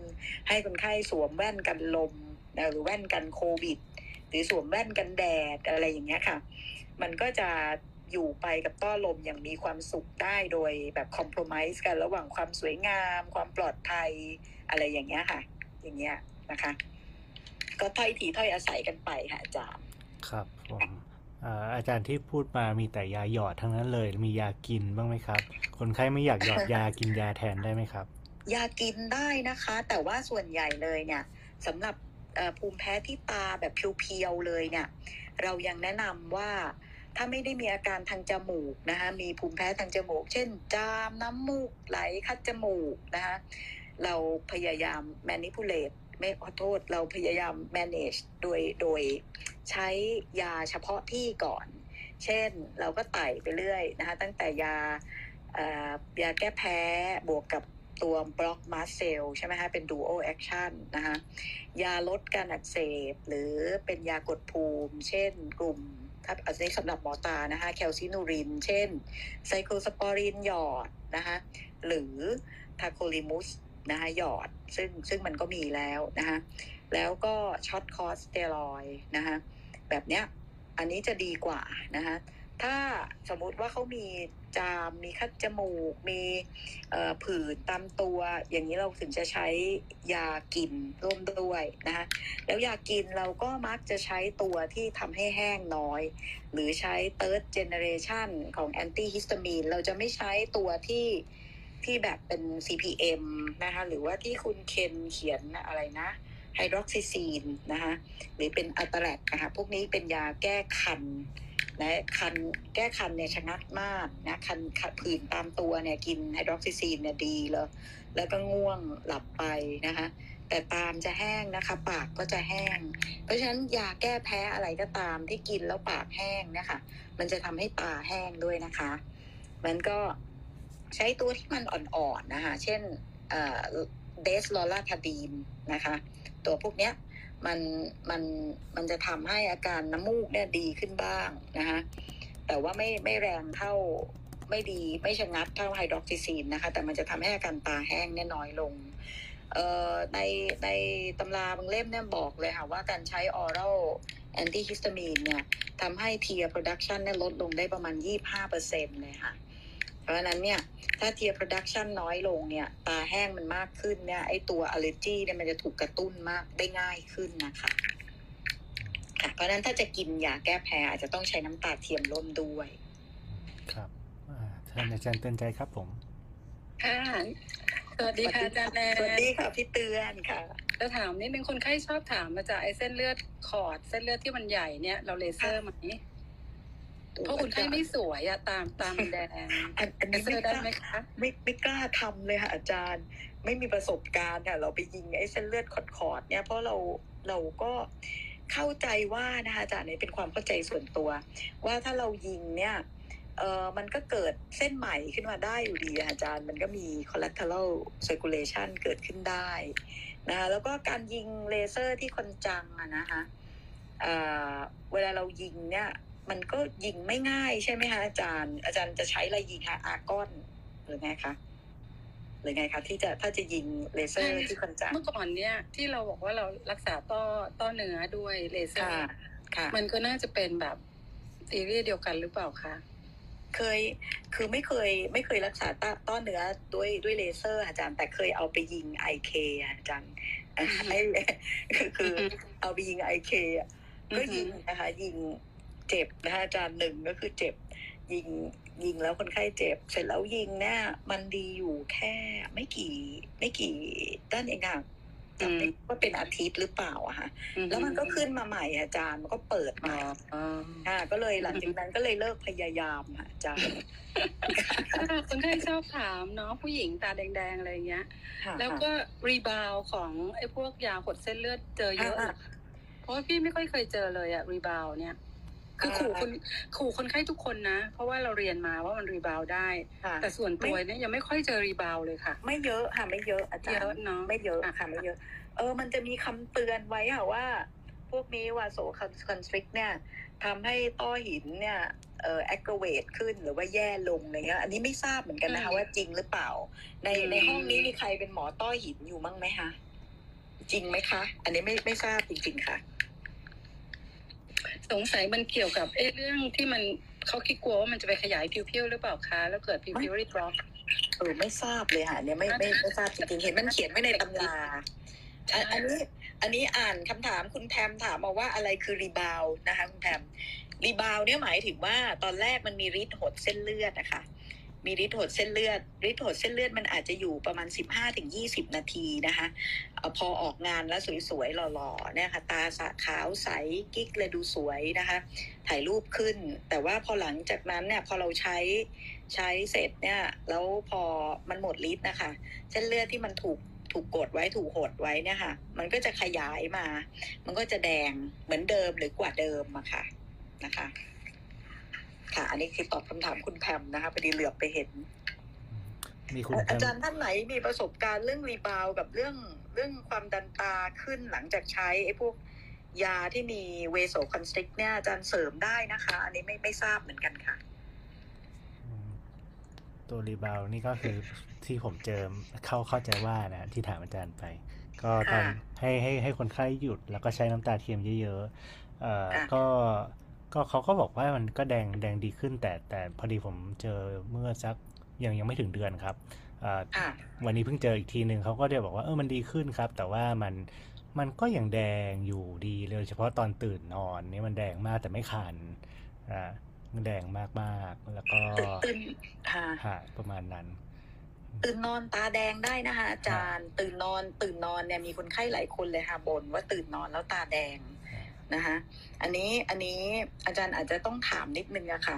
ให้คนไข้สวมแว่นกันลมนะหรือแว่นกันโควิด หรือสวมแว่นกันแดดอะไรอย่างเงี้ยค่ะ มันก็จะอยู่ไปกับต้อลมอย่างมีความสุขได้โดยแบบคอม p r o m i s e กันระหว่างความสวยงาม ความปลอดภัยอะไรอย่างเงี้ยค่ะ อย่างเงี้ยนะคะ ก็ถ้อยทีถ้อยอาศัยกันไปค่ะอาจารย์ ครับผมอ่าอาจารย์ที่พูดมามีแต่ยาหยอดทั้งนั้นเลย มียากินบ้างไหมครับ คนไข้ไม่อยากหยอดยากินยาแทนได้ไหมครับ ยากินได้นะคะ แต่ว่าส่วนใหญ่เลยเนี่ยสำหรับเอ่อภูมิแพ้ที่ตาแบบเพียวๆเลยเนี่ย เรายังแนะนำว่าถ้าไม่ได้มีอาการทางจมูกนะคะ มีภูมิแพ้ทางจมูก เช่น จามน้ำมูกไหลคัดจมูกนะคะ เราพยายาม manipulate ไม่ขอโทษเราพยายาม manage โดยโดยใช้ยาเฉพาะที่ก่อน เช่นเราก็ไต่ไปเรื่อยนะคะตั้งแต่ยายาแก้แพ้บวกกับตัว block mast cell ใช่ไหมคะเป็น dual action นะคะยาลดการอักเสบ หรือเป็นยากดภูมิ เช่นกลุ่มถ้าอันนี้สำหรับหมอตานะคะ calcineurin เช่น cyclosporin หยอดนะคะหรือ tacrolimus นะคะหยอดซึ่งซึ่งมันก็มีแล้วนะคะแล้วก็ short course steroid นะคะแบบเนี้ยอันนี้จะดีกว่านะคะถ้าสมมุติว่าเขามีจาม มีคัดจมูก มีผื่นตามตัว อย่างนี้เราถึงจะใช้ยากินร่วมด้วยนะคะแล้วยากินเราก็มักจะใช้ตัวที่ทำให้แห้งน้อย หรือใช้ third generation ของ anti histamine เราจะไม่ใช้ตัวที่ ที่แบบเป็น CPM นะคะหรือว่าที่คุณเคนเขียนอะไรนะไฮดรอกซิซีนนะคะหรือเป็น Atarax นะคะพวกนี้เป็นยาแก้คันนะคันแก้คันเนี่ยชะงัดมากนะคันคันผื่นตามตัวเนี่ยกิน hydroxyzine เนี่ยดีเลยแล้วก็ง่วงหลับไปนะคะแต่ตาจะแห้งนะคะ ปากก็จะแห้ง เพราะฉะนั้นยาแก้แพ้อะไรก็ตามที่กินแล้วปากแห้งเนี่ยนะคะมันจะทำให้ตาแห้งด้วยนะคะมันก็ ใช้ตัวที่มันอ่อนๆนะคะ เช่นdesloratadine นะคะ ตัวพวกเนี้ยมันมันมันจะทำให้อาการน้ำมูกเนี่ยดีขึ้นบ้างนะคะแต่ว่าไม่ไม่แรงเท่าไม่ดีไม่ชะงัดเท่า hydroxyzine นะคะ แต่มันจะทำให้อาการตาแห้งเนี่ยน้อยลงเอ่อในในตำราบางเล่มเนี่ยบอกเลยค่ะว่าการใช้ oral antihistamine เนี่ยทำให้ tear production เนี่ยลดลงได้ประมาณ 25เปอร์เซ็นต์เลยค่ะ เพราะฉะนั้นเนี่ยถ้า tear production น้อยลงเนี่ยตาแห้งมันมากขึ้นเนี่ยไอตัว allergy เนี่ยมันจะถูกกระตุ้นมากได้ง่ายขึ้นนะคะค่ะเพราะฉะนั้นถ้าจะกินยาแก้แพ้อาจจะต้องใช้น้ำตาเทียมร่วมด้วย ครับอ่าเชิญอาจารย์เตือนใจครับผมค่ะสวัสดีค่ะอาจารย์แนนสวัสดีค่ะพี่เตือนค่ะ จะถามนิดนึงคนไข้ชอบถามมาจากไอ้เส้นเลือดขอด เส้นเลือดที่มันใหญ่เนี่ยเราเลเซอร์ไหม เพราะคนไข้ไม่สวยอะตามตามมันแดงอันอันเลนี้เซอไม่ร์กได้ล้าไหมคะไม่ไม่กล้าทำเลยค่ะอาจารย์ ไม่มีประสบการณ์ค่ะเราไปยิงไอ้เส้นเลือดขอดๆเนี่ยเพราะเราเราก็เข้าใจว่านะคะอาจารย์เนี่ยเป็นความเข้าใจส่วนตัว ว่าถ้าเรายิงเนี่ยเออมันก็เกิดเส้นใหม่ขึ้นมาได้อยู่ดีอะอาจารย์ มันก็มี collateral circulation เกิดขึ้นได้นะคะแล้วก็การยิงเลเซอร์ที่คนจังอะนะคะเอ่อเวลาเรายิงเนี่ย มันก็ยิงไม่ง่ายใช่ไหมคะอาจารย์ อาจารย์จะใช้อะไรยิงคะ argon หรือไงคะหรือไงคะที่จะถ้าจะยิงเลเซอร์ที่ conj เมื่อก่อนเนี่ยที่เราบอกว่าเรารักษาต้อต้อเนื้อด้วยเลเซอร์ค่ะค่ะมันก็น่าจะเป็นแบบซีรีส์เดียวกันหรือเปล่าคะเคยคือไม่เคยไม่เคยรักษาต้อต้อเนื้อด้วยด้วยเลเซอร์ อาจารย์ แต่เคยเอาไปยิงไอเคอาจารย์ไอ้คือคือเอาไปยิงไอเคก็ยิงนะคะยิง เจ็บนะคะอาจารย์หนึ่งก็คือเจ็บยิงยิงแล้วคนไข้เจ็บ เสร็จแล้วยิงเนี่ยมันดีอยู่แค่ไม่กี่ไม่กี่ด้านเองค่ะจำไม่ว่าเป็นอาทิตย์หรือเปล่าอะค่ะแล้วมันก็ขึ้นมาใหม่อาจารย์มันก็เปิดใหอ๋ม่ออ๋ออ่าก็เลยหลังจากนั้นก็เลยเลิกพยายามอะอาจารย์ค่ะคนไข้ชอบถามเนาะผู้หญิงตาแดงๆอะไรอย่างเงี้ยค่ะแล้วก็ rebound ของไอ้พวกยาหดเส้นเลือดเจอเยอะอ่าเหรอคะเพราะว่าพี่ไม่ค่อยเคยเจอเลยอะ rebound เนี่ย คืออ่าขู่คนขู่คนไข้ทุกคนนะ เพราะว่าเราเรียนมาว่ามัน rebound ได้ค่ะแต่ส่วนตัวเนี่ยยังไม่ค่อยเจอ rebound เลยค่ะ ไม่เยอะค่ะไม่เยอะอาจารเยอะเนาะไม่เยอะอะค่ะไม่เยอะ เออ มันจะมีคำเตือนไว้ค่ะว่า พวกนี้ vasoconstrict เนี่ยทำให้ต้อหินเนี่ยเอ่อแอคเวทขึ้นหรือว่าแย่ลงอะไรเงี้ยอันนี้ไม่ทราบเหมือนกันนะคะว่าจริงหรือเปล่า ในในห้องนี้มีใครเป็นหมอต้อหินอยู่มั้งไหมคะจริงไหมคะ อันนี้ไม่ไม่ทราบจริง ๆ ค่ะ สงสัยมันเกี่ยวกับเอ้เรื่องที่มันเขาคิดกลัวว่ามันจะไปขยายผิวๆหรือเปล่าคะ แล้วเกิดผิวๆรีบล็อกเออไม่ทราบเลยค่ะเนี่ยไม่ไม่ไม่ทราบจริงๆเห็นมันเขียนไว้ในตำราอันอันนี้อันนี้อ่านคำถามคุณแพมถามมาว่าอะไรคือ rebound นะคะคุณแพม rebound เนี่ยหมายถึงว่าตอนแรกมันมีฤทธิ์หดเส้นเลือดนะคะ มีฤทธิ์หดเส้นเลือดฤทธิ์หดเส้นเลือดมันอาจจะอยู่ประมาณ 15ถึง20 นาทีนะคะพอออกงานแล้วสวยๆหล่อๆเนี่ยค่ะตาซะขาวใสกิ๊กเลยดูสวยนะคะ ถ่ายรูปขึ้น แต่ว่าพอหลังจากนั้นเนี่ยพอเราใช้ใช้เสร็จเนี่ยแล้วพอมันหมดฤทธิ์นะคะเส้นเลือดที่มันถูกถูกกดไว้ถูกหดไว้เนี่ยค่ะ มันก็จะขยายมา มันก็จะแดงเหมือนเดิมหรือกว่าเดิมอะค่ะนะคะ ค่ะ อันนี้คือตอบคำถามคุณแพมนะคะพอดีเหลือบไปเห็นมีคุณแพมอาจารย์ท่านไหนมีประสบการณ์เรื่อง rebound กับเรื่องเรื่องความดันตาขึ้นหลังจากใช้ไอ้พวกยาที่มี vasoconstrict เนี่ยอาจารย์เสริมได้นะคะ อันนี้ไม่ไม่ทราบเหมือนกันค่ะอืมตัวรีบาวนี่ก็คือที่ผมเจอเข้าเข้าใจว่านะที่ถามอาจารย์ไป ก็ตอนค่ะให้ให้ให้คนไข้หยุดแล้วก็ใช้น้ำตาเทียมเยอะๆเอ่อค่ะก็ ก็เขาก็บอกว่ามันก็แดงแดงดีขึ้น แต่แต่พอดีผมเจอเมื่อสักยังยังไม่ถึงเดือนครับเอ่อค่ะวันนี้เพิ่งเจออีกทีหนึ่งเขาก็ได้บอกว่าเออมันดีขึ้นครับ แต่ว่ามันมันก็ยังแดงอยู่ดีเลยเฉพาะตอนตื่นนอนนี่มันแดงมากแต่ไม่คันอ่ามันแดงมากมากๆแล้วก็ตื่นตื่นค่ะหาประมาณนั้น ตื่นนอนตาแดงได้นะคะอาจารย์ ตื่นนอนตื่นนอนเนี่ยมีคนไข้หลายคนเลยค่ะบ่นว่าตื่นนอนแล้วตาแดง นะคะอันนี้อันนี้อาจารย์อาจจะต้องถามนิดนึงอะค่ะ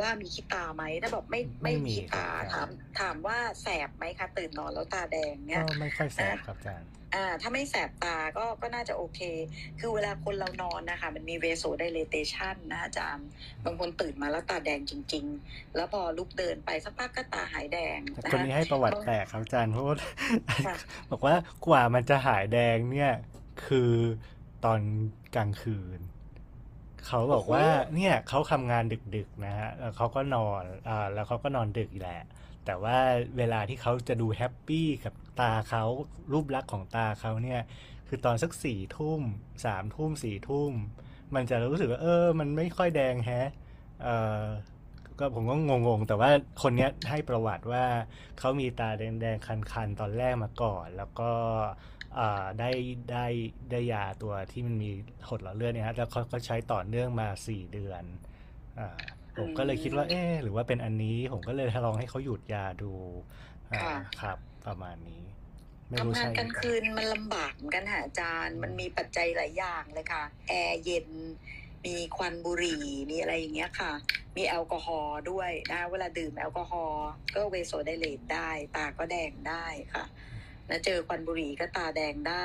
ว่ามีขี้ตาไหมถ้าบอกไม่ไม่มีขี้ตาครับถามถามว่าแสบไหมคะตื่นนอนแล้วตาแดงเนี่ยก็ไม่ค่อยแสบครับอาจารย์อ่าถ้าไม่แสบตาก็ก็น่าจะโอเค คือเวลาคนเรานอนนะคะ มันมี vasodilation นะอาจารย์ บางคนตื่นมาแล้วตาแดงจริง ๆ แล้วพอลุกเดินไปสักพักก็ตาหายแดงแต่นะคะคนนี้ให้ประวัติแปลกครับอาจารย์เพราะว่าค่ะบอกว่ากว่ามันจะหายแดงเนี่ย คือ ตอนกลางคืน เขาบอกว่า เนี่ยเขาทำงานดึกๆนะฮะแล้วเขาก็นอนอ่าแล้วเขาก็นอนดึกแหละ แต่ว่าเวลาที่เขาจะดู happy กับตาเขารูปลักษณ์ของตาเขาเนี่ย คือตอนสักสี่ทุ่มสามทุ่มสี่ทุ่ม มันจะรู้สึกว่าเออ มันไม่ค่อยแดงแฮะเออก็ผมก็งงๆ แต่ว่าคนเนี้ยให้ประวัติว่าเขามีตาแดงๆ คันๆ ตอนแรกมาก่อน แล้วก็อ่า ได้ได้ได้ยาตัวที่มันมีหดหลอดเลือดเนี่ยฮะแล้วเขาก็ใช้ต่อเนื่องมาสี่เดือนอ่าผมก็เลยคิดว่า เอ๊ะหรือว่าเป็นอันนี้ ผมก็เลยลองให้เขาหยุดยาดูอ่าค่ะครับ ประมาณนี้ไม่รู้ทำงานใช่กลางคืนมันลำบากเหมือนกันค่ะอาจารย์ มันมีปัจจัยหลายอย่างเลยค่ะ แอร์เย็น มีควันบุหรี่ มีอะไรอย่างเงี้ยค่ะ มีแอลกอฮอล์ด้วยนะ เวลาดื่มแอลกอฮอล์ก็เวโซไดเลตได้ ตาก็แดงได้ค่ะ นะเจอควันบุหรี่ก็ตาแดงได้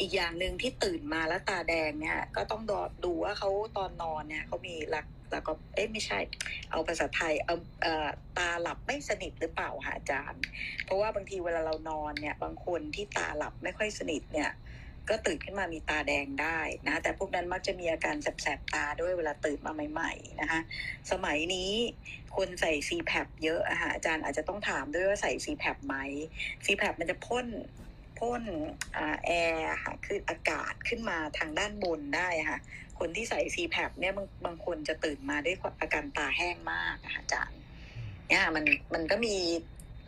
อีกอย่างหนึ่งที่ตื่นมาแล้วตาแดงเนี่ยก็ต้องดูว่าเขาตอนนอนเนี่ยเขามีหลักแล้วก็เอ๊ะไม่ใช่ เอาภาษาไทยเอาเออตาหลับไม่สนิทหรือเปล่าคะอาจารย์ เพราะว่าบางทีเวลาเรานอนเนี่ย บางคนที่ตาหลับไม่ค่อยสนิทเนี่ย ก็ตื่นขึ้นมามีตาแดงได้นะแต่พวกนั้นมักจะมีอาการแสบๆตาด้วยเวลาตื่นมาใหม่ๆนะคะสมัยนี้คนใส่ c p a p เยอะอะค่ะอาจารย์อาจจะต้องถามด้วยว่าใส่ c p a p ไหม c p a p มันจะพ่นพ่นอแอร์ค่ะคืออากาศขึ้นมาทางด้านบนได้ค่ะ คนที่ใส่ c p a p เนี่ยบางบางคนจะตื่นมาด้วยอาการตาแห้งมากอะค่ะอาจารย์เนี่ยมันมันก็มี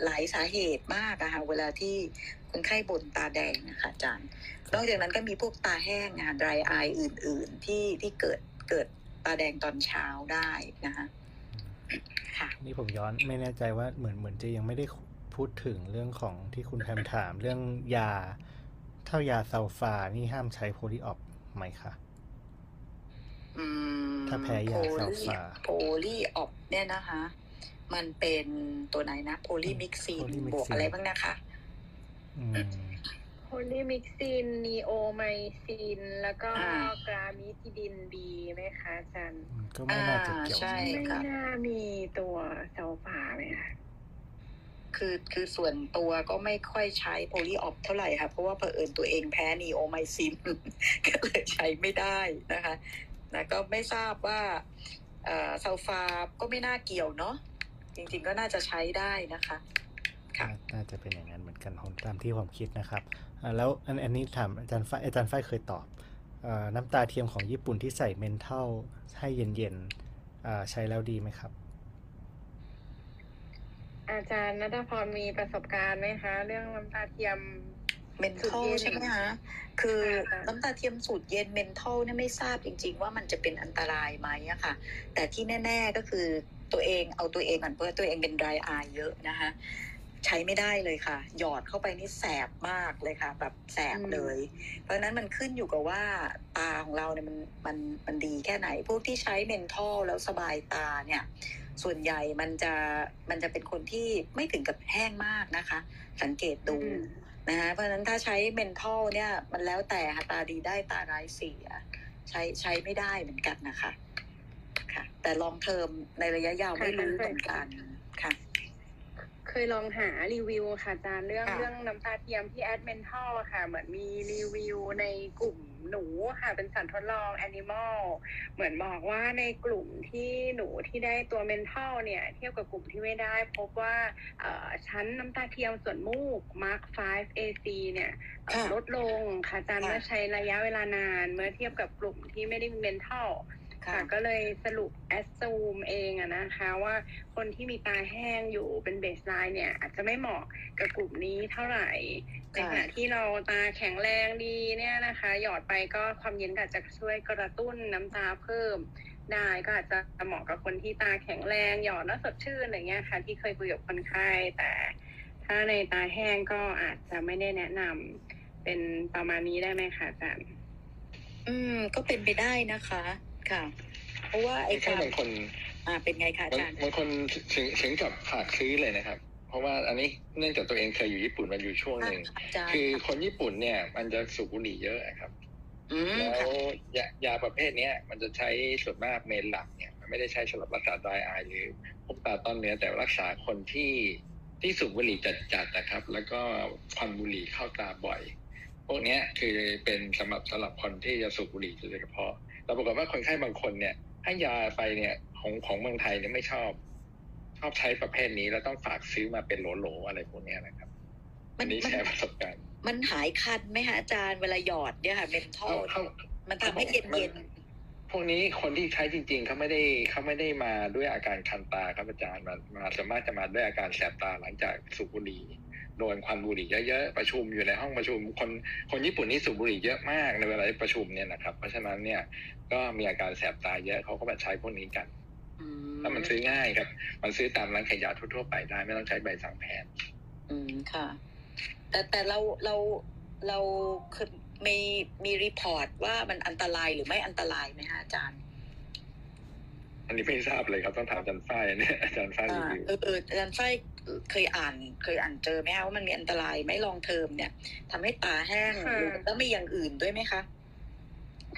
หลายสาเหตุมากอะค่ะเวลาที่ คนไข้บ่นตาแดงนะคะอาจารย์ นอกจากนั้นก็มีพวกตาแห้งนะคะ dry eye อื่น ๆ ที่ที่เกิดเกิดตาแดงตอนเช้าได้นะคะค่ะนี่ผมย้อนไม่แน่ใจว่าเหมือนเหมือนจะยังไม่ได้พูดถึงเรื่องของที่คุณแพมถามเรื่องยาถ้ายาซัลฟานี่ห้ามใช้โพลีออกไหมคะอืมถ้าแพ้ยาโพซัลลีฟาโพลีออกเนี่ยนะคะ มันเป็นตัวไหนนะ โพลีมิกซีน polymyxin บวกอะไรบ้างนะคะอืม โพลีมิกซินนีโอไมซิน แล้วก็อ่ากรามิทิดินบีไหมคะอาจารย์ก็ไม่น่าจะเกี่ยวอ่าใช่ไม่ค่ะ น่ามีตัวเซลฟาไหมคะคือคือส่วนตัวก็ไม่ค่อยใช้ Poly-Oph เท่าไหร่ค่ะ เพราะว่าเผอิญตัวเองแพ้ neomycin ก็เลยใช้ไม่ได้นะคะนะก็ไม่ทราบว่าเอ่อ sulfa ก็ไม่น่าเกี่ยวเนาะจริงๆก็น่าจะใช้ได้นะคะ ค่ะน่าจะเป็นอย่างนั้นเหมือนกันผมตามที่ผมคิดนะครับอ่าแล้วอันอันนี้ถามอาจารย์ฝ้ายอาจารย์ฝ้ายเคยตอบเออน้ำตาเทียมของญี่ปุ่นที่ใส่ menthol ให้เย็นๆอ่าใช้แล้วดีไหมครับ อาจารย์นัทพรมีประสบการณ์ไหมคะ เรื่องน้ำตาเทียมเมนทอลสูตรเย็นใช่ไหมคะ คือค่ะน้ำตาเทียมสูตรเย็นเมนทอลเนี่ยไม่ทราบจริง ๆ ว่ามันจะเป็นอันตรายไหมอะค่ะ แต่ที่แน่ ๆก็คือตัวเองเอาตัวเองก่อนเพราะว่าตัวเองเป็น dry eye เยอะนะคะ ใช้ไม่ได้เลยค่ะ หยอดเข้าไปนี่แสบมากเลยค่ะ แบบแสบเลย เพราะฉะนั้นมันขึ้นอยู่กับว่าตาของเราเนี่ยมันมันมันดีแค่ไหน พวกที่ใช้เมนทอลแล้วสบายตาเนี่ย ส่วนใหญ่มันจะมันจะเป็นคนที่ไม่ถึงกับแห้งมากนะคะ สังเกตดูอืมนะคะเพราะฉะนั้นถ้าใช้เมนทัลเนี่ยมันแล้วแต่ค่ะตาดีได้ตาร้ายเสียใช้ใช้ไม่ได้เหมือนกันนะคะ ค่ะ แต่ลองเทอมในระยะยาวไม่รู้เหมือนกันค่ะ เคยลองหารีวิวค่ะอาจารย์เรื่องค่ะเรื่องน้ำตาเทียมที่ add menthol ค่ะ เหมือนมีรีวิวในกลุ่มหนูค่ะเป็นสัตว์ทดลอง animal เหมือนบอกว่าในกลุ่มที่หนูที่ได้ตัว menthol เนี่ย เทียบกับกลุ่มที่ไม่ได้พบว่าเอ่อชั้นน้ำตาเทียมส่วนมูก MUC5AC เนี่ยเอ่อค่ะลดลงค่ะอาจารย์ค่ะเมื่อใช้ระยะเวลานาน เมื่อเทียบกับกลุ่มที่ไม่ได้มี menthol ค่ะค่ะก็เลยสรุป assume เองอะนะคะว่าคนที่มีตาแห้งอยู่เป็นเบสไลน์เนี่ย อาจจะไม่เหมาะกับกลุ่มนี้เท่าไหร่ในขณะที่เราตาแข็งแรงดีเนี่ยนะคะ หยอดไปก็ความเย็นก็อาจจะช่วยกระตุ้นน้ำตาเพิ่มได้ก็อาจจะเหมาะกับคนที่ตาแข็งแรงหยอดแล้วสดชื่นอะไรเงี้ยค่ะ ที่เคยคุยกับคนไข้แต่ถ้าในตาแห้งก็อาจจะไม่ได้แนะนำเป็นประมาณนี้ได้ไหมคะอาจารย์อืมก็เป็นไปได้นะคะ ค่ะ เพราะว่าไอ้ไม่ใช่การบางคนอ่าเป็นไงคะอาบางจารย์บางคนถึงถึงกับฝากซื้อเลยนะครับ เพราะว่าอันนี้เนื่องจากตัวเองเคยอยู่ญี่ปุ่นมาอยู่ช่วงหนึ่งอาจารย์คือคนญี่ปุ่นเนี่ยมันจะสูบบุหรี่เยอะครับ อืมแล้วค่ะยายาประเภทเนี้ยมันจะใช้ส่วนมากเมนหลักเนี่ยมันไม่ได้ใช้สำหรับรักษาไดอายหรือพวกตาต้อนเนื้อแต่รักษาคนที่ที่สูบบุหรี่จัดๆนะครับ แล้วก็ควันบุหรี่เข้าตาบ่อย พวกเนี้ยคือเป็นสำหรับสำหรับคนที่จะสูบบุหรี่โดยเฉพาะ แต่ปรากฏว่าคนไข้บางคนเนี่ยให้ยาไปเนี่ยของของเมืองไทยเนี่ยไม่ชอบ ชอบใช้ประเภทนี้แล้วต้องฝากซื้อมาเป็นโหลๆอะไรพวกเนี้ยนะครับมัอันนนี้มันแชร์ประสบการณ์ มันหายคันไหมคะอาจารย์เวลาหยอดเนี่ยค่ะเมนทอเขาลเขามันทำให้เย็นเย็นพวกนี้คนที่ใช้จริง ๆเขาไม่ได้เขาไม่ได้มาด้วยอาการคันตาครับอาจารย์มามาสามารถจะมาด้วยอาการแสบตาหลังจากสูบบุหรี่ โดนควันบุหรี่เยอะๆประชุมอยู่ในห้องประชุม คนคนญี่ปุ่นนี่สูบบุหรี่เยอะมากในเวลาที่ประชุมเนี่ยนะครับ เพราะฉะนั้นเนี่ยก็มีอาการแสบตาเยอะเขาก็มาใช้พวกนี้กันอืแล้วมันซื้อง่ายครับ มันซื้อตามร้านขายยาทั่วๆไปได้ไม่ต้องใช้ใบสั่งแพทย์อืมค่ะ แต่แต่เราเราเราคือมีมีรีพอร์ตว่ามันอันตรายหรือไม่อันตรายไหมคะอาจารย์ อันนี้ไม่ทราบเลยครับต้องถามอาจารย์ฝ้ายเนี่ยอาจารย์ฝ้ายรีอ่าวิวเออเอออาจารย์ฝ้ายเคยอ่านเคยอ่านเจอไหมคะว่ามันมีอันตรายไหม long term เนี่ยทำให้ตาแห้งค่ะแล้วมีอย่างอื่นด้วยไหมคะ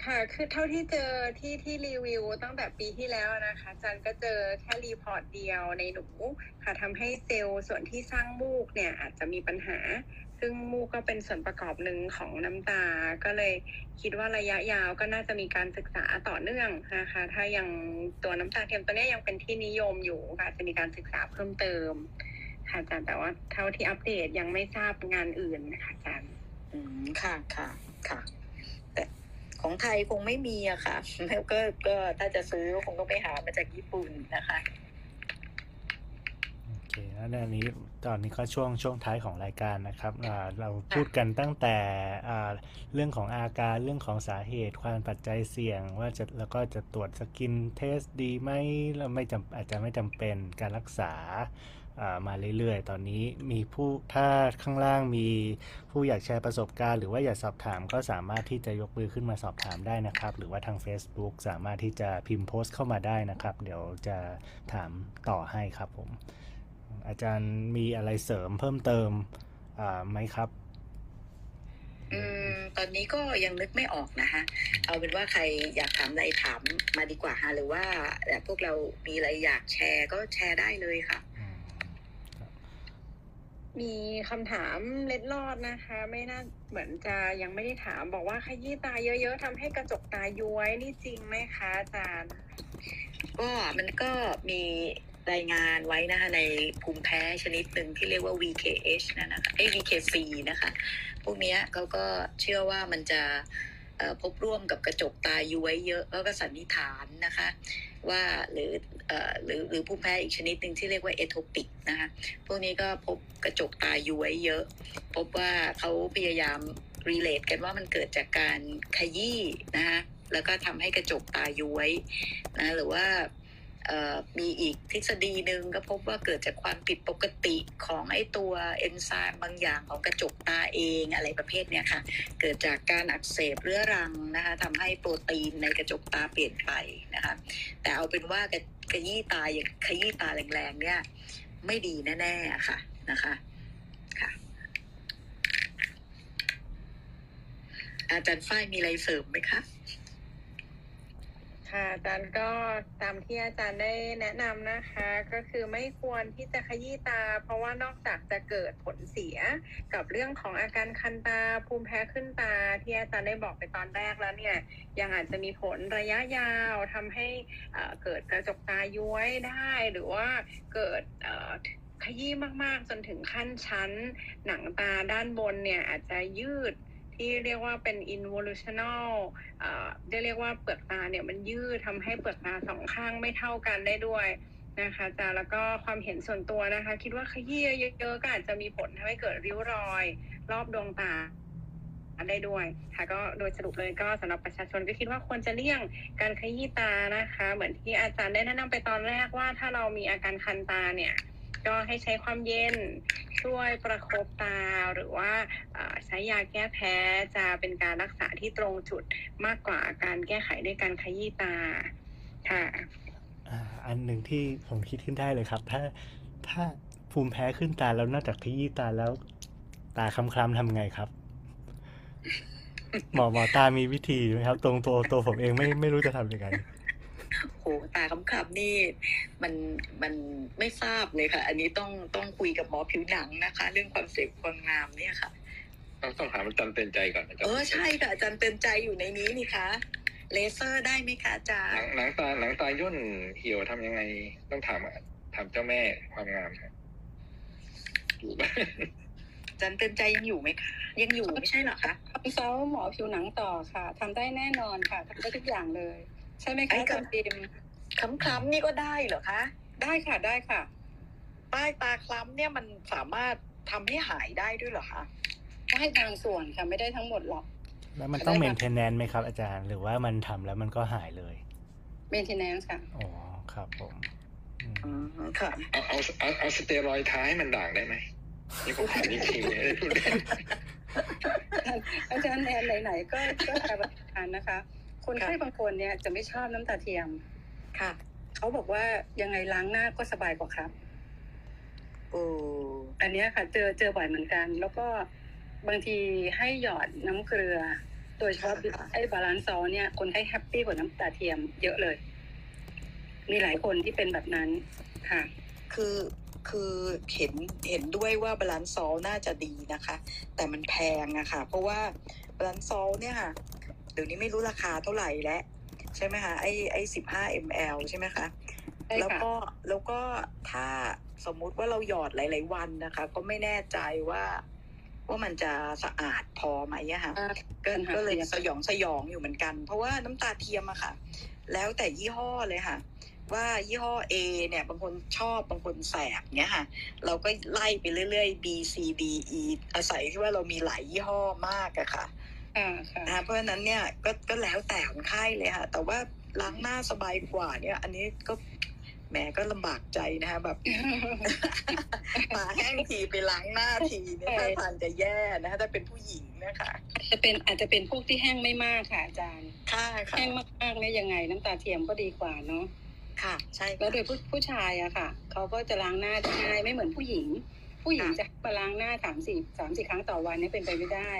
ค่ะ คือเท่าที่เจอที่ที่รีวิวตั้งแต่ปีที่แล้วนะคะจันก็เจอแค่ report เดียวในหนูค่ะทำให้เซลล์ส่วนที่สร้างมูกเนี่ยอาจจะมีปัญหา ซึ่งมูกก็เป็นส่วนประกอบหนึ่งของน้ำตา ก็เลยคิดว่าระยะยาวก็น่าจะมีการศึกษาต่อเนื่องนะคะ ถ้ายังตัวน้ำตาเทียมตัวนี้ยังเป็นที่นิยมอยู่ก็อาจะมีการศึกษาเพิ่มเติม ค่ะอาจารย์แต่ว่าเท่าที่อัปเดตยังไม่ทราบงานอื่นนะคะอาจารย์อืมค่ะค่ะค่ะ แต่ของไทยคงไม่มีอะค่ะแล้วก็ก็ถ้าจะซื้อคงต้องไปหามาจากญี่ปุ่นนะคะ คแล้วในนี้ตอนนี้ก็ช่วงช่วงท้ายของรายการนะครับอ่าเราพูดกันตั้งแต่อ่าเรื่องของอาการเรื่องของสาเหตุความปัจจัยเสี่ยง ว่าจะแล้วก็จะตรวจสกินเทสดีไหมแล้วไม่จำอาจจะไม่จำเป็นการรักษาอ่ามาเรื่อยๆ ตอนนี้มีผู้ถ้าข้างล่างมีผู้อยากแชร์ประสบการณ์หรือว่าอยากสอบถามก็สามารถที่จะยกมือขึ้นมาสอบถามได้นะครับ หรือว่าทาง Facebook สามารถที่จะพิมพ์โพสต์เข้ามาได้นะครับ เดี๋ยวจะถามต่อให้ครับผม อาจารย์มีอะไรเสริมเพิ่มเติมอ่าไหมครับอืมตอนนี้ก็ยังนึกไม่ออกนะคะเอาเป็นว่าใครอยากถามอะไรถามมาดีกว่าฮะหรือว่าเอ่อพวกเรามีอะไรอยากแชร์ก็แชร์ได้เลยค่ะอืมครับมีคำถามเล็ดลอดนะคะ ไม่น่าเหมือนจะยังไม่ได้ถามบอกว่าขยี้ตาเยอะๆทำให้กระจกตาย้วยนี่จริงไหมคะอาจารย์ก็มันก็มี รายงานไว้นะคะในภูมิแพ้ชนิดหนึ่งที่เรียกว่า VKH นะนะคะไอ้ VKC นะคะ พวกนี้เขาก็เชื่อว่ามันจะพบร่วมกับกระจกตาย้วยเยอะแล้วก็สันนิษฐานนะคะว่าหรือหรือหรือภูมิแพ้อีกชนิดหนึ่งที่เรียกว่าเอโทปิกนะคะพวกนี้ก็พบกระจกตาย้วยเยอะ พบว่าเขาพยายามรีเลทกันว่ามันเกิดจากการขยี้นะคะแล้วก็ทำให้กระจกตาย้วยนะหรือว่า มีอีกทฤษฎีหนึ่งก็พบว่าเกิดจากความผิดปกติของไอ้ตัวเอนไซม์บางอย่างของกระจกตาเองอะไรประเภทเนี้ยค่ะ เกิดจากการอักเสบเรื้อรังนะคะทำให้โปรตีนในกระจกตาเปลี่ยนไปนะคะแต่เอาเป็นว่ากระยี่ตาอย่างขยี้ตาแรงๆเนี่ยไม่ดีแน่ๆะค่ะนะคะค่ะอาจารย์ฝ้ายมีอะไรเสริมไหมคะ ค่ะอาจารย์ก็ตามที่อาจารย์ได้แนะนำนะคะ ก็คือไม่ควรที่จะขยี้ตา เพราะว่านอกจากจะเกิดผลเสียกับเรื่องของอาการคันตาภูมิแพ้ขึ้นตา ที่อาจารย์ได้บอกไปตอนแรกแล้วเนี่ยยังอาจจะมีผลระยะยาวทำให้เกิดกระจกตาย้วยได้ หรือว่าเกิดขยี้มากๆ จนถึงขั้นชั้น หนังตาด้านบนเนี่ยอาจจะยืด ที่เรียกว่าเป็น involutional เอ่อเรียกว่าเปลือกตาเนี่ยมันยืดทำให้เปลือกตาสองข้างไม่เท่ากันได้ด้วยนะคะอาจารย์แล้วก็ความเห็นส่วนตัวนะคะ คิดว่าขยี้เยอะๆก็อาจจะมีผลทำให้เกิดริ้วรอย รอบดวงตาได้ด้วยค่ะก็โดยสรุปเลยก็สำหรับประชาชนก็คิดว่าควรจะเลี่ยงการขยี้ตานะคะ เหมือนที่อาจารย์ได้แนะนำไปตอนแรกว่าถ้าเรามีอาการคันตาเนี่ย ก็ให้ใช้ความเย็นช่วยประคบตาหรือว่าใช้ยาแก้แพ้จะเป็นการรักษาที่ตรงจุดมากกว่าการแก้ไขด้วยการขยี้ตาค่ะอันหนึ่งที่ผมคิดขึ้นได้เลยครับ ถ้าถ้าภูมิแพ้ขึ้นตาแล้วนอกจากขยี้ตาแล้วตาคล้ำๆทำไงครับ หมอหมอตามีวิธีไหมครับ ตรงตัวตัวผมเองไม่ไม่รู้จะทำยังไง โหตาคำคับนี่มันมันไม่ทราบเลยค่ะ อันนี้ต้องต้องคุยกับหมอผิวหนังนะคะ เรื่องความเสพความงามเนี่ยค่ะ ต้องต้องถามอาจารย์เตือนใจก่อนอาจารเอย์อใช่ค่ะอาจารย์เตือนใจอยู่ในนี้นี่คะเลเซอร์ได้ไหมคะอาจารหนังย์หนังตาหนังตาย่นเหี่ยวทำยังไง ต้องถามถามเจ้าแม่ความงามครับอยู่บ้านอาจารย์เตือนใจยังอยู่ไหมคะยังอยู่ไม่ใช่เหรอคะคอนซัลท์หมอผิวหนังต่อค่ะทำได้แน่นอนค่ะทำได้ทุกอย่างเลย ใช่ไหมไอ้คะก็อาจารย์ปิมคล้ำคล้ำๆนี่ก็ได้เหรอคะ ได้ค่ะได้ค่ะใต้ตาคล้ำเนี่ยมันสามารถทำให้หายได้ด้วยเหรอคะได้บางส่วนค่ะไม่ได้ทั้งหมดหรอก แล้วมันต้องเมนเทนแนนไหมครับ อาจารย์ หรือว่ามันทำแล้วมันก็หายเลย maintenance ค่ะอ๋อครับผมอืมอืมค่ะเอาเอาเอาเอาสเตียรอยด์ท้าให้มันด่างได้ไหมนี่ผมถามจริงๆเนี่ยพูดเล่นอาจารย์แอนไหนๆก็ก็ทำทานนะคะ คนไข้บางคนเนี่ยจะไม่ชอบน้ำตาเทียม ค่ะ เขาบอกว่ายังไงล้างหน้าก็สบายกว่าครับโอ้อันเนี้ยค่ะ เจอเจอบ่อยเหมือนกัน แล้วก็บางทีให้หยอดน้ำเกลือ โดยเฉพาะไอ้ balanced salt เนี่ย คนไข้ happy กว่าน้ำตาเทียมเยอะเลย มีหลายคนที่เป็นแบบนั้นค่ะ คือคือเห็นเห็นด้วยว่า balanced salt น่าจะดีนะคะ แต่มันแพงอะค่ะ เพราะว่า balanced salt เนี่ยค่ะเดี๋ยวนี้ไม่รู้ราคาเท่าไหร่แล้วใช่ไหมคะไอไอสิบห้า ml ใช่ไหมคะใช่ค่ะแล้วก็แล้วก็ถ้าสมมุติว่าเราหยอดหลาย ๆ วันนะคะ ก็ไม่แน่ใจว่าว่ามันจะสะอาดพอไหมอะค่ะอ่าก็ปัญหาก็เลยเทียมสยองสยองอยู่เหมือนกัน เพราะว่าน้ำตาเทียมอะค่ะ แล้วแต่ยี่ห้อเลยค่ะ ว่ายี่ห้อ A เนี่ย บางคนชอบบางคนแสบเนี้ยค่ะ เราก็ไล่ไปเรื่อยๆ B C D E อาศัยที่ว่าเรามีหลายยี่ห้อมากอะค่ะค่ะค่ะ นะคะเพราะฉะนั้นเนี่ยก็ก็แล้วแต่คนไข้เลยค่ะ แต่ว่าล้างหน้าสบายกว่าเนี่ย อันนี้ก็แหมก็ลำบากใจนะคะแบบตาแห้งทีไปล้างหน้าทีเนี่ยถ้าทางจะแย่นะคะถ้าเป็นผู้หญิงนะคะจะเป็นอาจจะเป็นพวกที่แห้งไม่มากค่ะอาจารย์ค่ะค่ะแห้งมากๆเนี่ยยังไงน้ำตาเทียมก็ดีกว่าเนาะค่ะ ใช่แล้วค่ะโดยผู้ผู้ชายอะค่ะเขาก็จะล้างหน้าได้ง่ายไม่เหมือนผู้หญิง ผู้หญิงค่ะจะมาล้างหน้าสามสี่สามสี่ครั้งต่อวันเนี่ยเป็นไปไม่ได้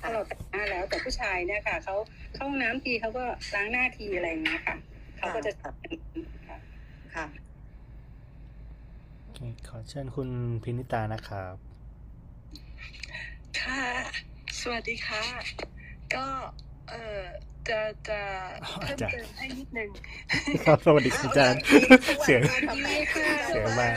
ถ้าเราแต่งหน้าแล้วแต่ผู้ชายเนี่ยค่ะเขาเข้าห้องน้ำทีเขาก็ล้างหน้าทีอะไรอย่างเงี้ยค่ะเขาก็จะค่ะค่ะโอเคขอเชิญคุณพินิตานะครับ ค่ะ สวัสดีค่ะ ก็เออ จะจะอ๋อเพิ่มอาจารย์เติมให้นิดนึงครับสวัสดีครับอาจารย์เสียงเสียงมา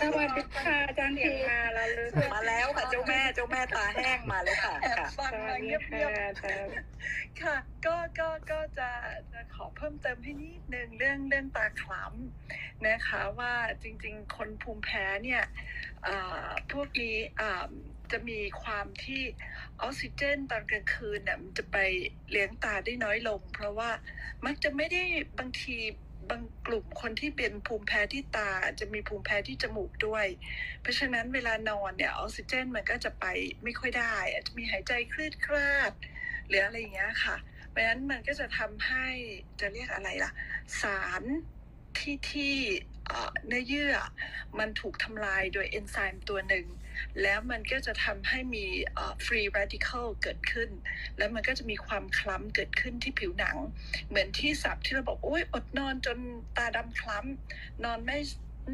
สวัสดีค่ะอาจารย์เสียทีงมาแล้วหรือมาแล้วค่ะเจ้าแม่เจ้าแม่ตาแห้งมาแล้วค่ะแอบค่ะฟังสมาวัสดีเงียบค่ะอาจารย์ๆค่ะ ก็ก็ก็จะจะขอเพิ่มเติมให้นิดนึงเรื่องเรื่องตาคล้ำนะคะว่าจริง ๆ คนภูมิแพ้เนี่ยอ่าพวกนี้อ่า จะมีความที่ออกซิเจนตอนกลางคืนเนี่ยมันจะไปเลี้ยงตาได้น้อยลง เพราะว่ามักจะไม่ได้บางทีบางกลุ่มคนที่เป็นภูมิแพ้ที่ตาจะมีภูมิแพ้ที่จมูกด้วย เพราะฉะนั้นเวลานอนเนี่ยออกซิเจนมันก็จะไปไม่ค่อยได้ อาจจะมีหายใจคลืดคลาดหรืออะไรอย่างเงี้ยค่ะ เพราะฉะนั้นมันก็จะทำให้จะเรียกอะไรล่ะ สารที่ที่เอ่อเนื้อเยื่อมันถูกทำลายโดยเอนไซม์ตัวหนึ่ง แล้วมันก็จะทำให้มีฟรีรดิเคิลเกิดขึ้น แล้วมันก็จะมีความคล้ำเกิดขึ้นที่ผิวหนัง เหมือนที่สับที่เราบอกโอ้ยอดนอนจนตาดำคล้ำนอนไม่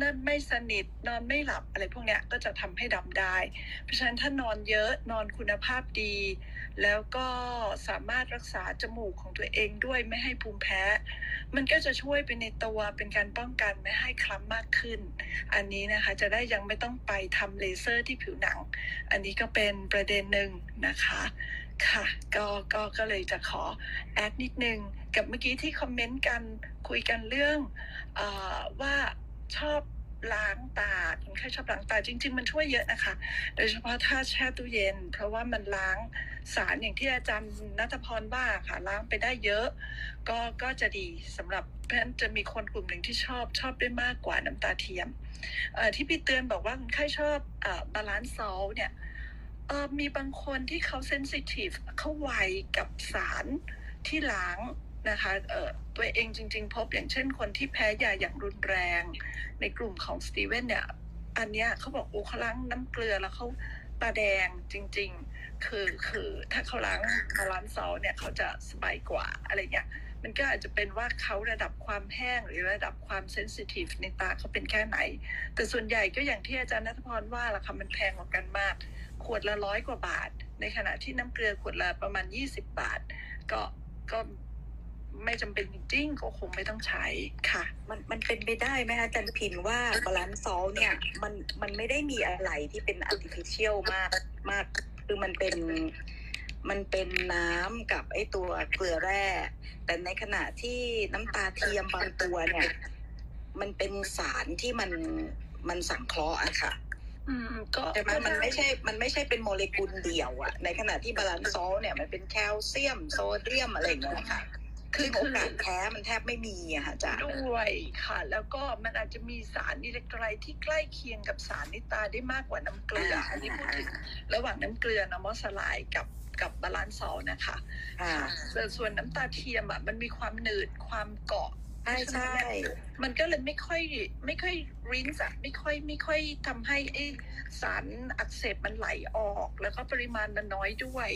นั่นไม่สนิทนอนไม่หลับอะไรพวกเนี้ยก็จะทำให้ดำได้ เพราะฉะนั้นถ้านอนเยอะนอนคุณภาพดี แล้วก็สามารถรักษาจมูกของตัวเองด้วยไม่ให้ภูมิแพ้ มันก็จะช่วยไปในตัวเป็นการป้องกันไม่ให้คล้ำมากขึ้น อันนี้นะคะจะได้ยังไม่ต้องไปทำเลเซอร์ที่ผิวหนัง อันนี้ก็เป็นประเด็นหนึ่งนะคะค่ะก็ก็ก็เลยจะขอแอดนิดนึงกับเมื่อกี้ที่คอมเมนต์กันคุยกันเรื่องอว่า ชอบล้างตาคนไข้ชอบล้างตาจริง ๆ มันช่วยเยอะนะคะ โดยเฉพาะถ้าแช่ตู้เย็น เพราะว่ามันล้างสารอย่างที่อาจารย์นัทพรว่าค่ะล้างไปได้เยอะ ก็ก็จะดีสำหรับเพราะฉะนั้นจะมีคนกลุ่มหนึ่งที่ชอบชอบได้มากกว่าน้ำตาเทียมที่พี่เตือนบอกว่าคนไข้ชอบ balanced salt เนี่ยมีบางคนที่เขา sensitive เขาไวกับสารที่ล้าง นะคะเอ่อตัวเองจริง ๆ พบอย่างเช่นคนที่แพ้ยาอย่างรุนแรง ในกลุ่มของ Stevens เนี่ยอันเนี้ยเขาบอกโอ้เขาล้างน้ำเกลือแล้วเขาตาแดงจริง ๆ คือคือถ้าเขาล้าง balanced salt เนี่ยเขาจะสบายกว่าอะไรเงี้ยมันก็อาจจะเป็นว่าเขาระดับความแห้งหรือระดับความ sensitive ในตาเขาเป็นแค่ไหน แต่ส่วนใหญ่ก็อย่างที่อาจารย์นัทพรว่าละค่ะมันแพงกว่ากันมาก ขวดละร้อยกว่าบาท ในขณะที่น้ำเกลือขวดละประมาณ 20 บาท ก็ก็ ไม่จำเป็นจริงๆ ก็คงไม่ต้องใช้ค่ะ มันมันเป็นไปได้ไหมคะอาจารย์พินว่า balanced salt เนี่ยมันมันไม่ได้มีอะไรที่เป็น artificial มากมาก คือมันเป็นมันเป็นน้ำกับไอตัวเกลือแร่ แต่ในขณะที่น้ำตาเทียมบางตัวเนี่ย มันเป็นสารที่มันมันสังเคราะห์อะค่ะอืมก็ใช่ไหมมันไม่ใช่ มันไม่ใช่เป็นโมเลกุลเดี่ยวอะในขณะที่ balanced salt เนี่ยมันเป็นแคลเซียมโซเดียมอะไรอย่างเงี้ยค่ะ คือโอกาสแพ้มันแทบไม่มีอะค่ะอาจารย์ด้วยค่ะ แล้วก็มันอาจจะมีสารอิเล็กโทรไลต์ที่ใกล้เคียงกับสารในตาได้มากกว่าน้ำเกลืออ่าอันนี้พูดถึงระหว่างน้ำเกลือ normal saline กับกับ balanced salt นะคะค่ะส่วนส่วนน้ำตาเทียมอะมันมีความหนืดความเกาะ ใช่ใช่มันก็เลยไม่ค่อยไม่ค่อย rinse อะไม่ค่อยไม่ค่อยทำให้ไอสารอักเสบมันไหลออก แล้วก็ปริมาณมันน้อยด้วย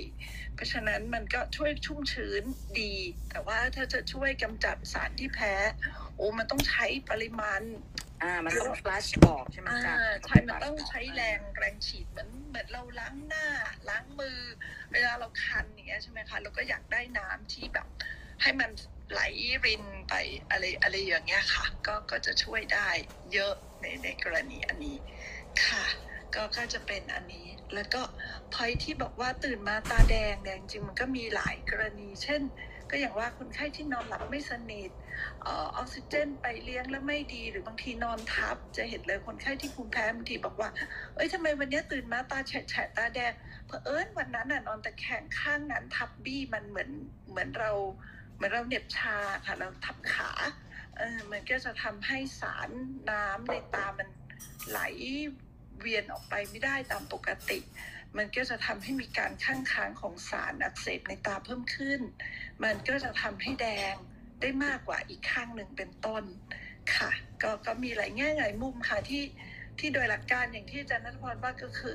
เพราะฉะนั้นมันก็ช่วยชุ่มชื้นดี แต่ว่าถ้าจะช่วยกำจัดสารที่แพ้ โอ้มันต้องใช้ปริมาณอ่ามันต้องฟลัชออกใช่ไหมอ่าอาจารย์ใช่มันต้องใช้แรงแรงฉีดเหมือนเหมือนเราล้างหน้าล้างมือ เวลาเราคันอย่างเงี้ยใช่ไหมคะเราก็อยากได้น้ำที่แบบให้มัน ไหลรินไปอะไรอะไรอย่างเงี้ยค่ะ ก็ก็จะช่วยได้เยอะในในกรณีอันนี้ค่ะก็ก็จะเป็นอันนี้ แล้วก็พอยที่บอกว่าตื่นมาตาแดงเนี่ยจริงมันก็มีหลายกรณี เช่น ก็อย่างว่าคนไข้ที่นอนหลับไม่สนิทออกซิเจนไปเลี้ยงแล้วไม่ดี หรือบางทีนอนทับ จะเห็นเลยคนไข้ที่ภูมิแพ้บางทีบอกว่า เอ้ยทำไมวันเนี้ยตื่นมาตาแฉะแฉะตาแดงเผอิญวันนั้นน่ะนอนตะแคงข้างนั้นทับบี้มันเหมือนเหมือนเรา มือนเราเหน็บชาค่ะเราทับขาเออมันก็จะทำให้สารน้ำในตามันไหลเวียนออกไปไม่ได้ตามปกติ มันก็จะทำให้มีการข้างค้างของสารอักเสบในตาเพิ่มขึ้น มันก็จะทำให้แดงได้มากกว่าอีกข้างหนึ่งเป็นต้นค่ะ ก็ก็มีหลายแง่หลายมุมค่ะที่ที่โดยหลักการอย่างที่อาจารย์นัทพรว่าก็คือ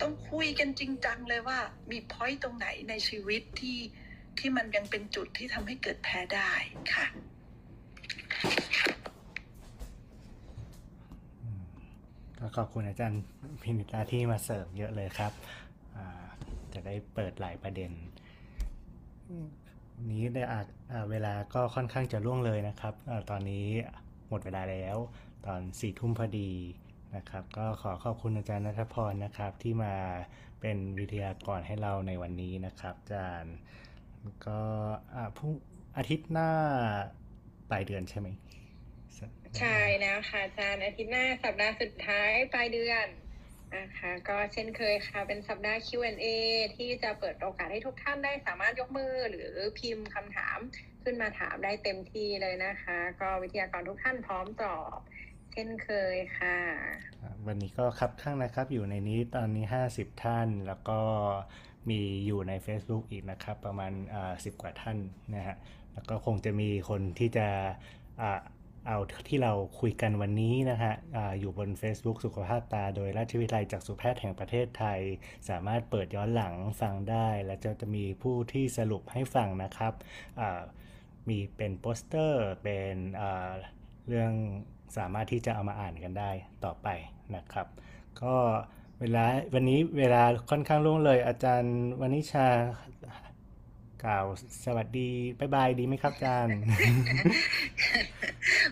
ต้องคุยกันจริงจังเลยว่ามีพอยต์ตรงไหนในชีวิตที่ ที่มันยังเป็นจุดที่ทำให้เกิดแพ้ได้ค่ะอืมก็ขอบคุณอาจารย์พินิตาที่มาเสริมเยอะเลยครับ จะได้เปิดหลายประเด็นวันนี้ได้อาจอ่าเวลาก็ค่อนข้างจะล่วงเลยนะครับอตอนนี้หมดเวลาแล้ว ตอนสี่ทุ่มพอดีนะครับ ก็ขอขอบคุณอาจารย์นัทพรนะครับที่มาเป็นวิทยากรให้เราในวันนี้นะครับ อาจารย์ ก็อ่าพรุ่งอาทิตย์หน้าปลายเดือนใช่ไหมใช่แล้วค่ะอาจารย์อาทิตย์หน้าสัปดาห์สุดท้ายปลายเดือนนะคะก็เช่นเคยค่ะเป็นสัปดาห์ Q&A ที่จะเปิดโอกาสให้ทุกท่านได้สามารถยกมือหรือพิมพ์คำถามขึ้นมาถามได้เต็มที่เลยนะคะ ก็วิทยากรทุกท่านพร้อมตอบ เช่นเคยค่ะอ่าวันนี้ก็ครับข้างนะครับอยู่ในนี้ตอนนี้ 50 ท่านแล้วก็ มีอยู่ใน Facebook อีกนะครับ ประมาณอ่า10กว่าท่านนะฮะแล้วก็คงจะมีคนที่จะอ่าเอาที่เราคุยกันวันนี้นะฮะออยู่บน Facebook สุขภาพตา โดยราชวิทยาลัยจักษุแพทย์แห่งประเทศไทย สามารถเปิดย้อนหลังฟังได้ และจะจะมีผู้ที่สรุปให้ฟังนะครับ มีเป็นโปสเตอร์เป็นเรื่องสามารถที่จะเอามาอ่านกันได้ต่อไปนะครับ ก็ เวลาวันนี้เวลาค่อนข้างล่วงเลย อาจารย์วันนิชากล่าวสวัสดี bye bye ดีไหมครับอาจารย์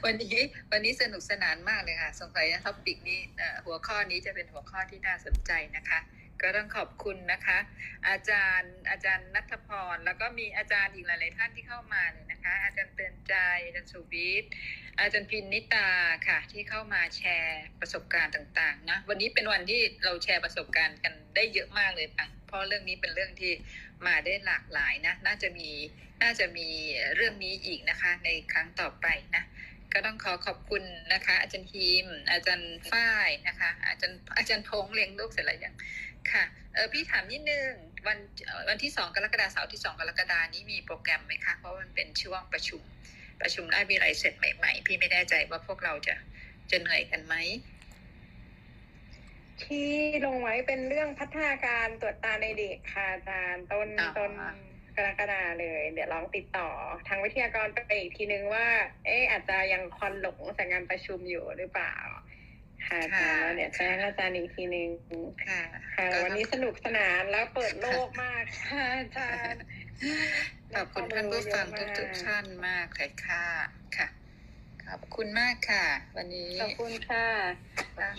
วันนี้วันนี้สนุกสนานมากเลยค่ะสงสัย topic นี้หัวข้อนี้จะเป็นหัวข้อที่น่าสนใจนะคะ ก็ต้องขอบคุณนะคะ อาจารย์อาจารย์นัทพร แล้วก็มีอาจารย์อีกหลาย ๆ ท่านที่เข้ามาเลยนะคะ อาจารย์เตือนใจอาจารย์สุวิทย์อาจารย์พินนิตาค่ะ ที่เข้ามาแชร์ประสบการณ์ต่าง ๆ นะ วันนี้เป็นวันที่เราแชร์ประสบการณ์กันได้เยอะมากเลยค่ะเพราะเรื่องนี้เป็นเรื่องที่มาได้หลากหลายนะ น่าจะมีน่าจะมีเรื่องนี้อีกนะคะ ในครั้งต่อไปนะก็ต้องขอขอบคุณนะคะ อาจารย์ทีมอาจารย์ฝ้ายนะคะ อาจารย์อาจารย์พงเลี้ยงลูกเสร็จแล้วยัง ค่ะเออพี่ถามนิดนึงวันเอ่อวันที่สองกรกฎาคมเสาร์ที่สองกรกฎานี้มีโปรแกรมไหมคะ เพราะมันเป็นช่วงประชุม ประชุมราชวิทยาลัยเสร็จใหม่ ๆ พี่ไม่แน่ใจว่าพวกเราจะจะเหนื่อยกันไหมที่ลงไว้เป็นเรื่องพัฒนาการตรวจตาในเด็กค่ะอาจารย์ต้นอ๋อต้นกรกฎาเลย เดี๋ยวลองติดต่อทางวิทยากรไปอีกทีนึงว่า เอ๊ะอาจจะยังคอนหลงจากงานประชุมอยู่หรือเปล่า ค่ะอาจารย์แล้วเดี๋ยวแจ้งอาจารย์อีกทีนึงค่ะ ค่ะก็วันนี้สนุกสนานแล้วเปิดโลกมากค่ะอาจารย์ขอบคุณท่านผู้ฟังทุกๆท่านมากเลยค่ะค่ะ ขอบคุณมากค่ะ วันนี้ ขอบคุณค่ะค่ะ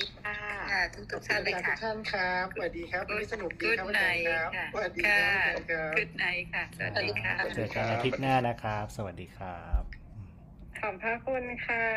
ค่ะทุกๆท่านเลยทุค่ะกท่านครับสวัสดีครับวันนี้สนุกดีกุดครับไนอาจารย์ครับค่ะสวัสดีคค่ะรับอาจารย์ครับกุดไนค่ะ สวัสดีค่ะเจอกันอาทิตย์หน้านะครับ สวัสดีครับ ขอบพระคุณค่ะ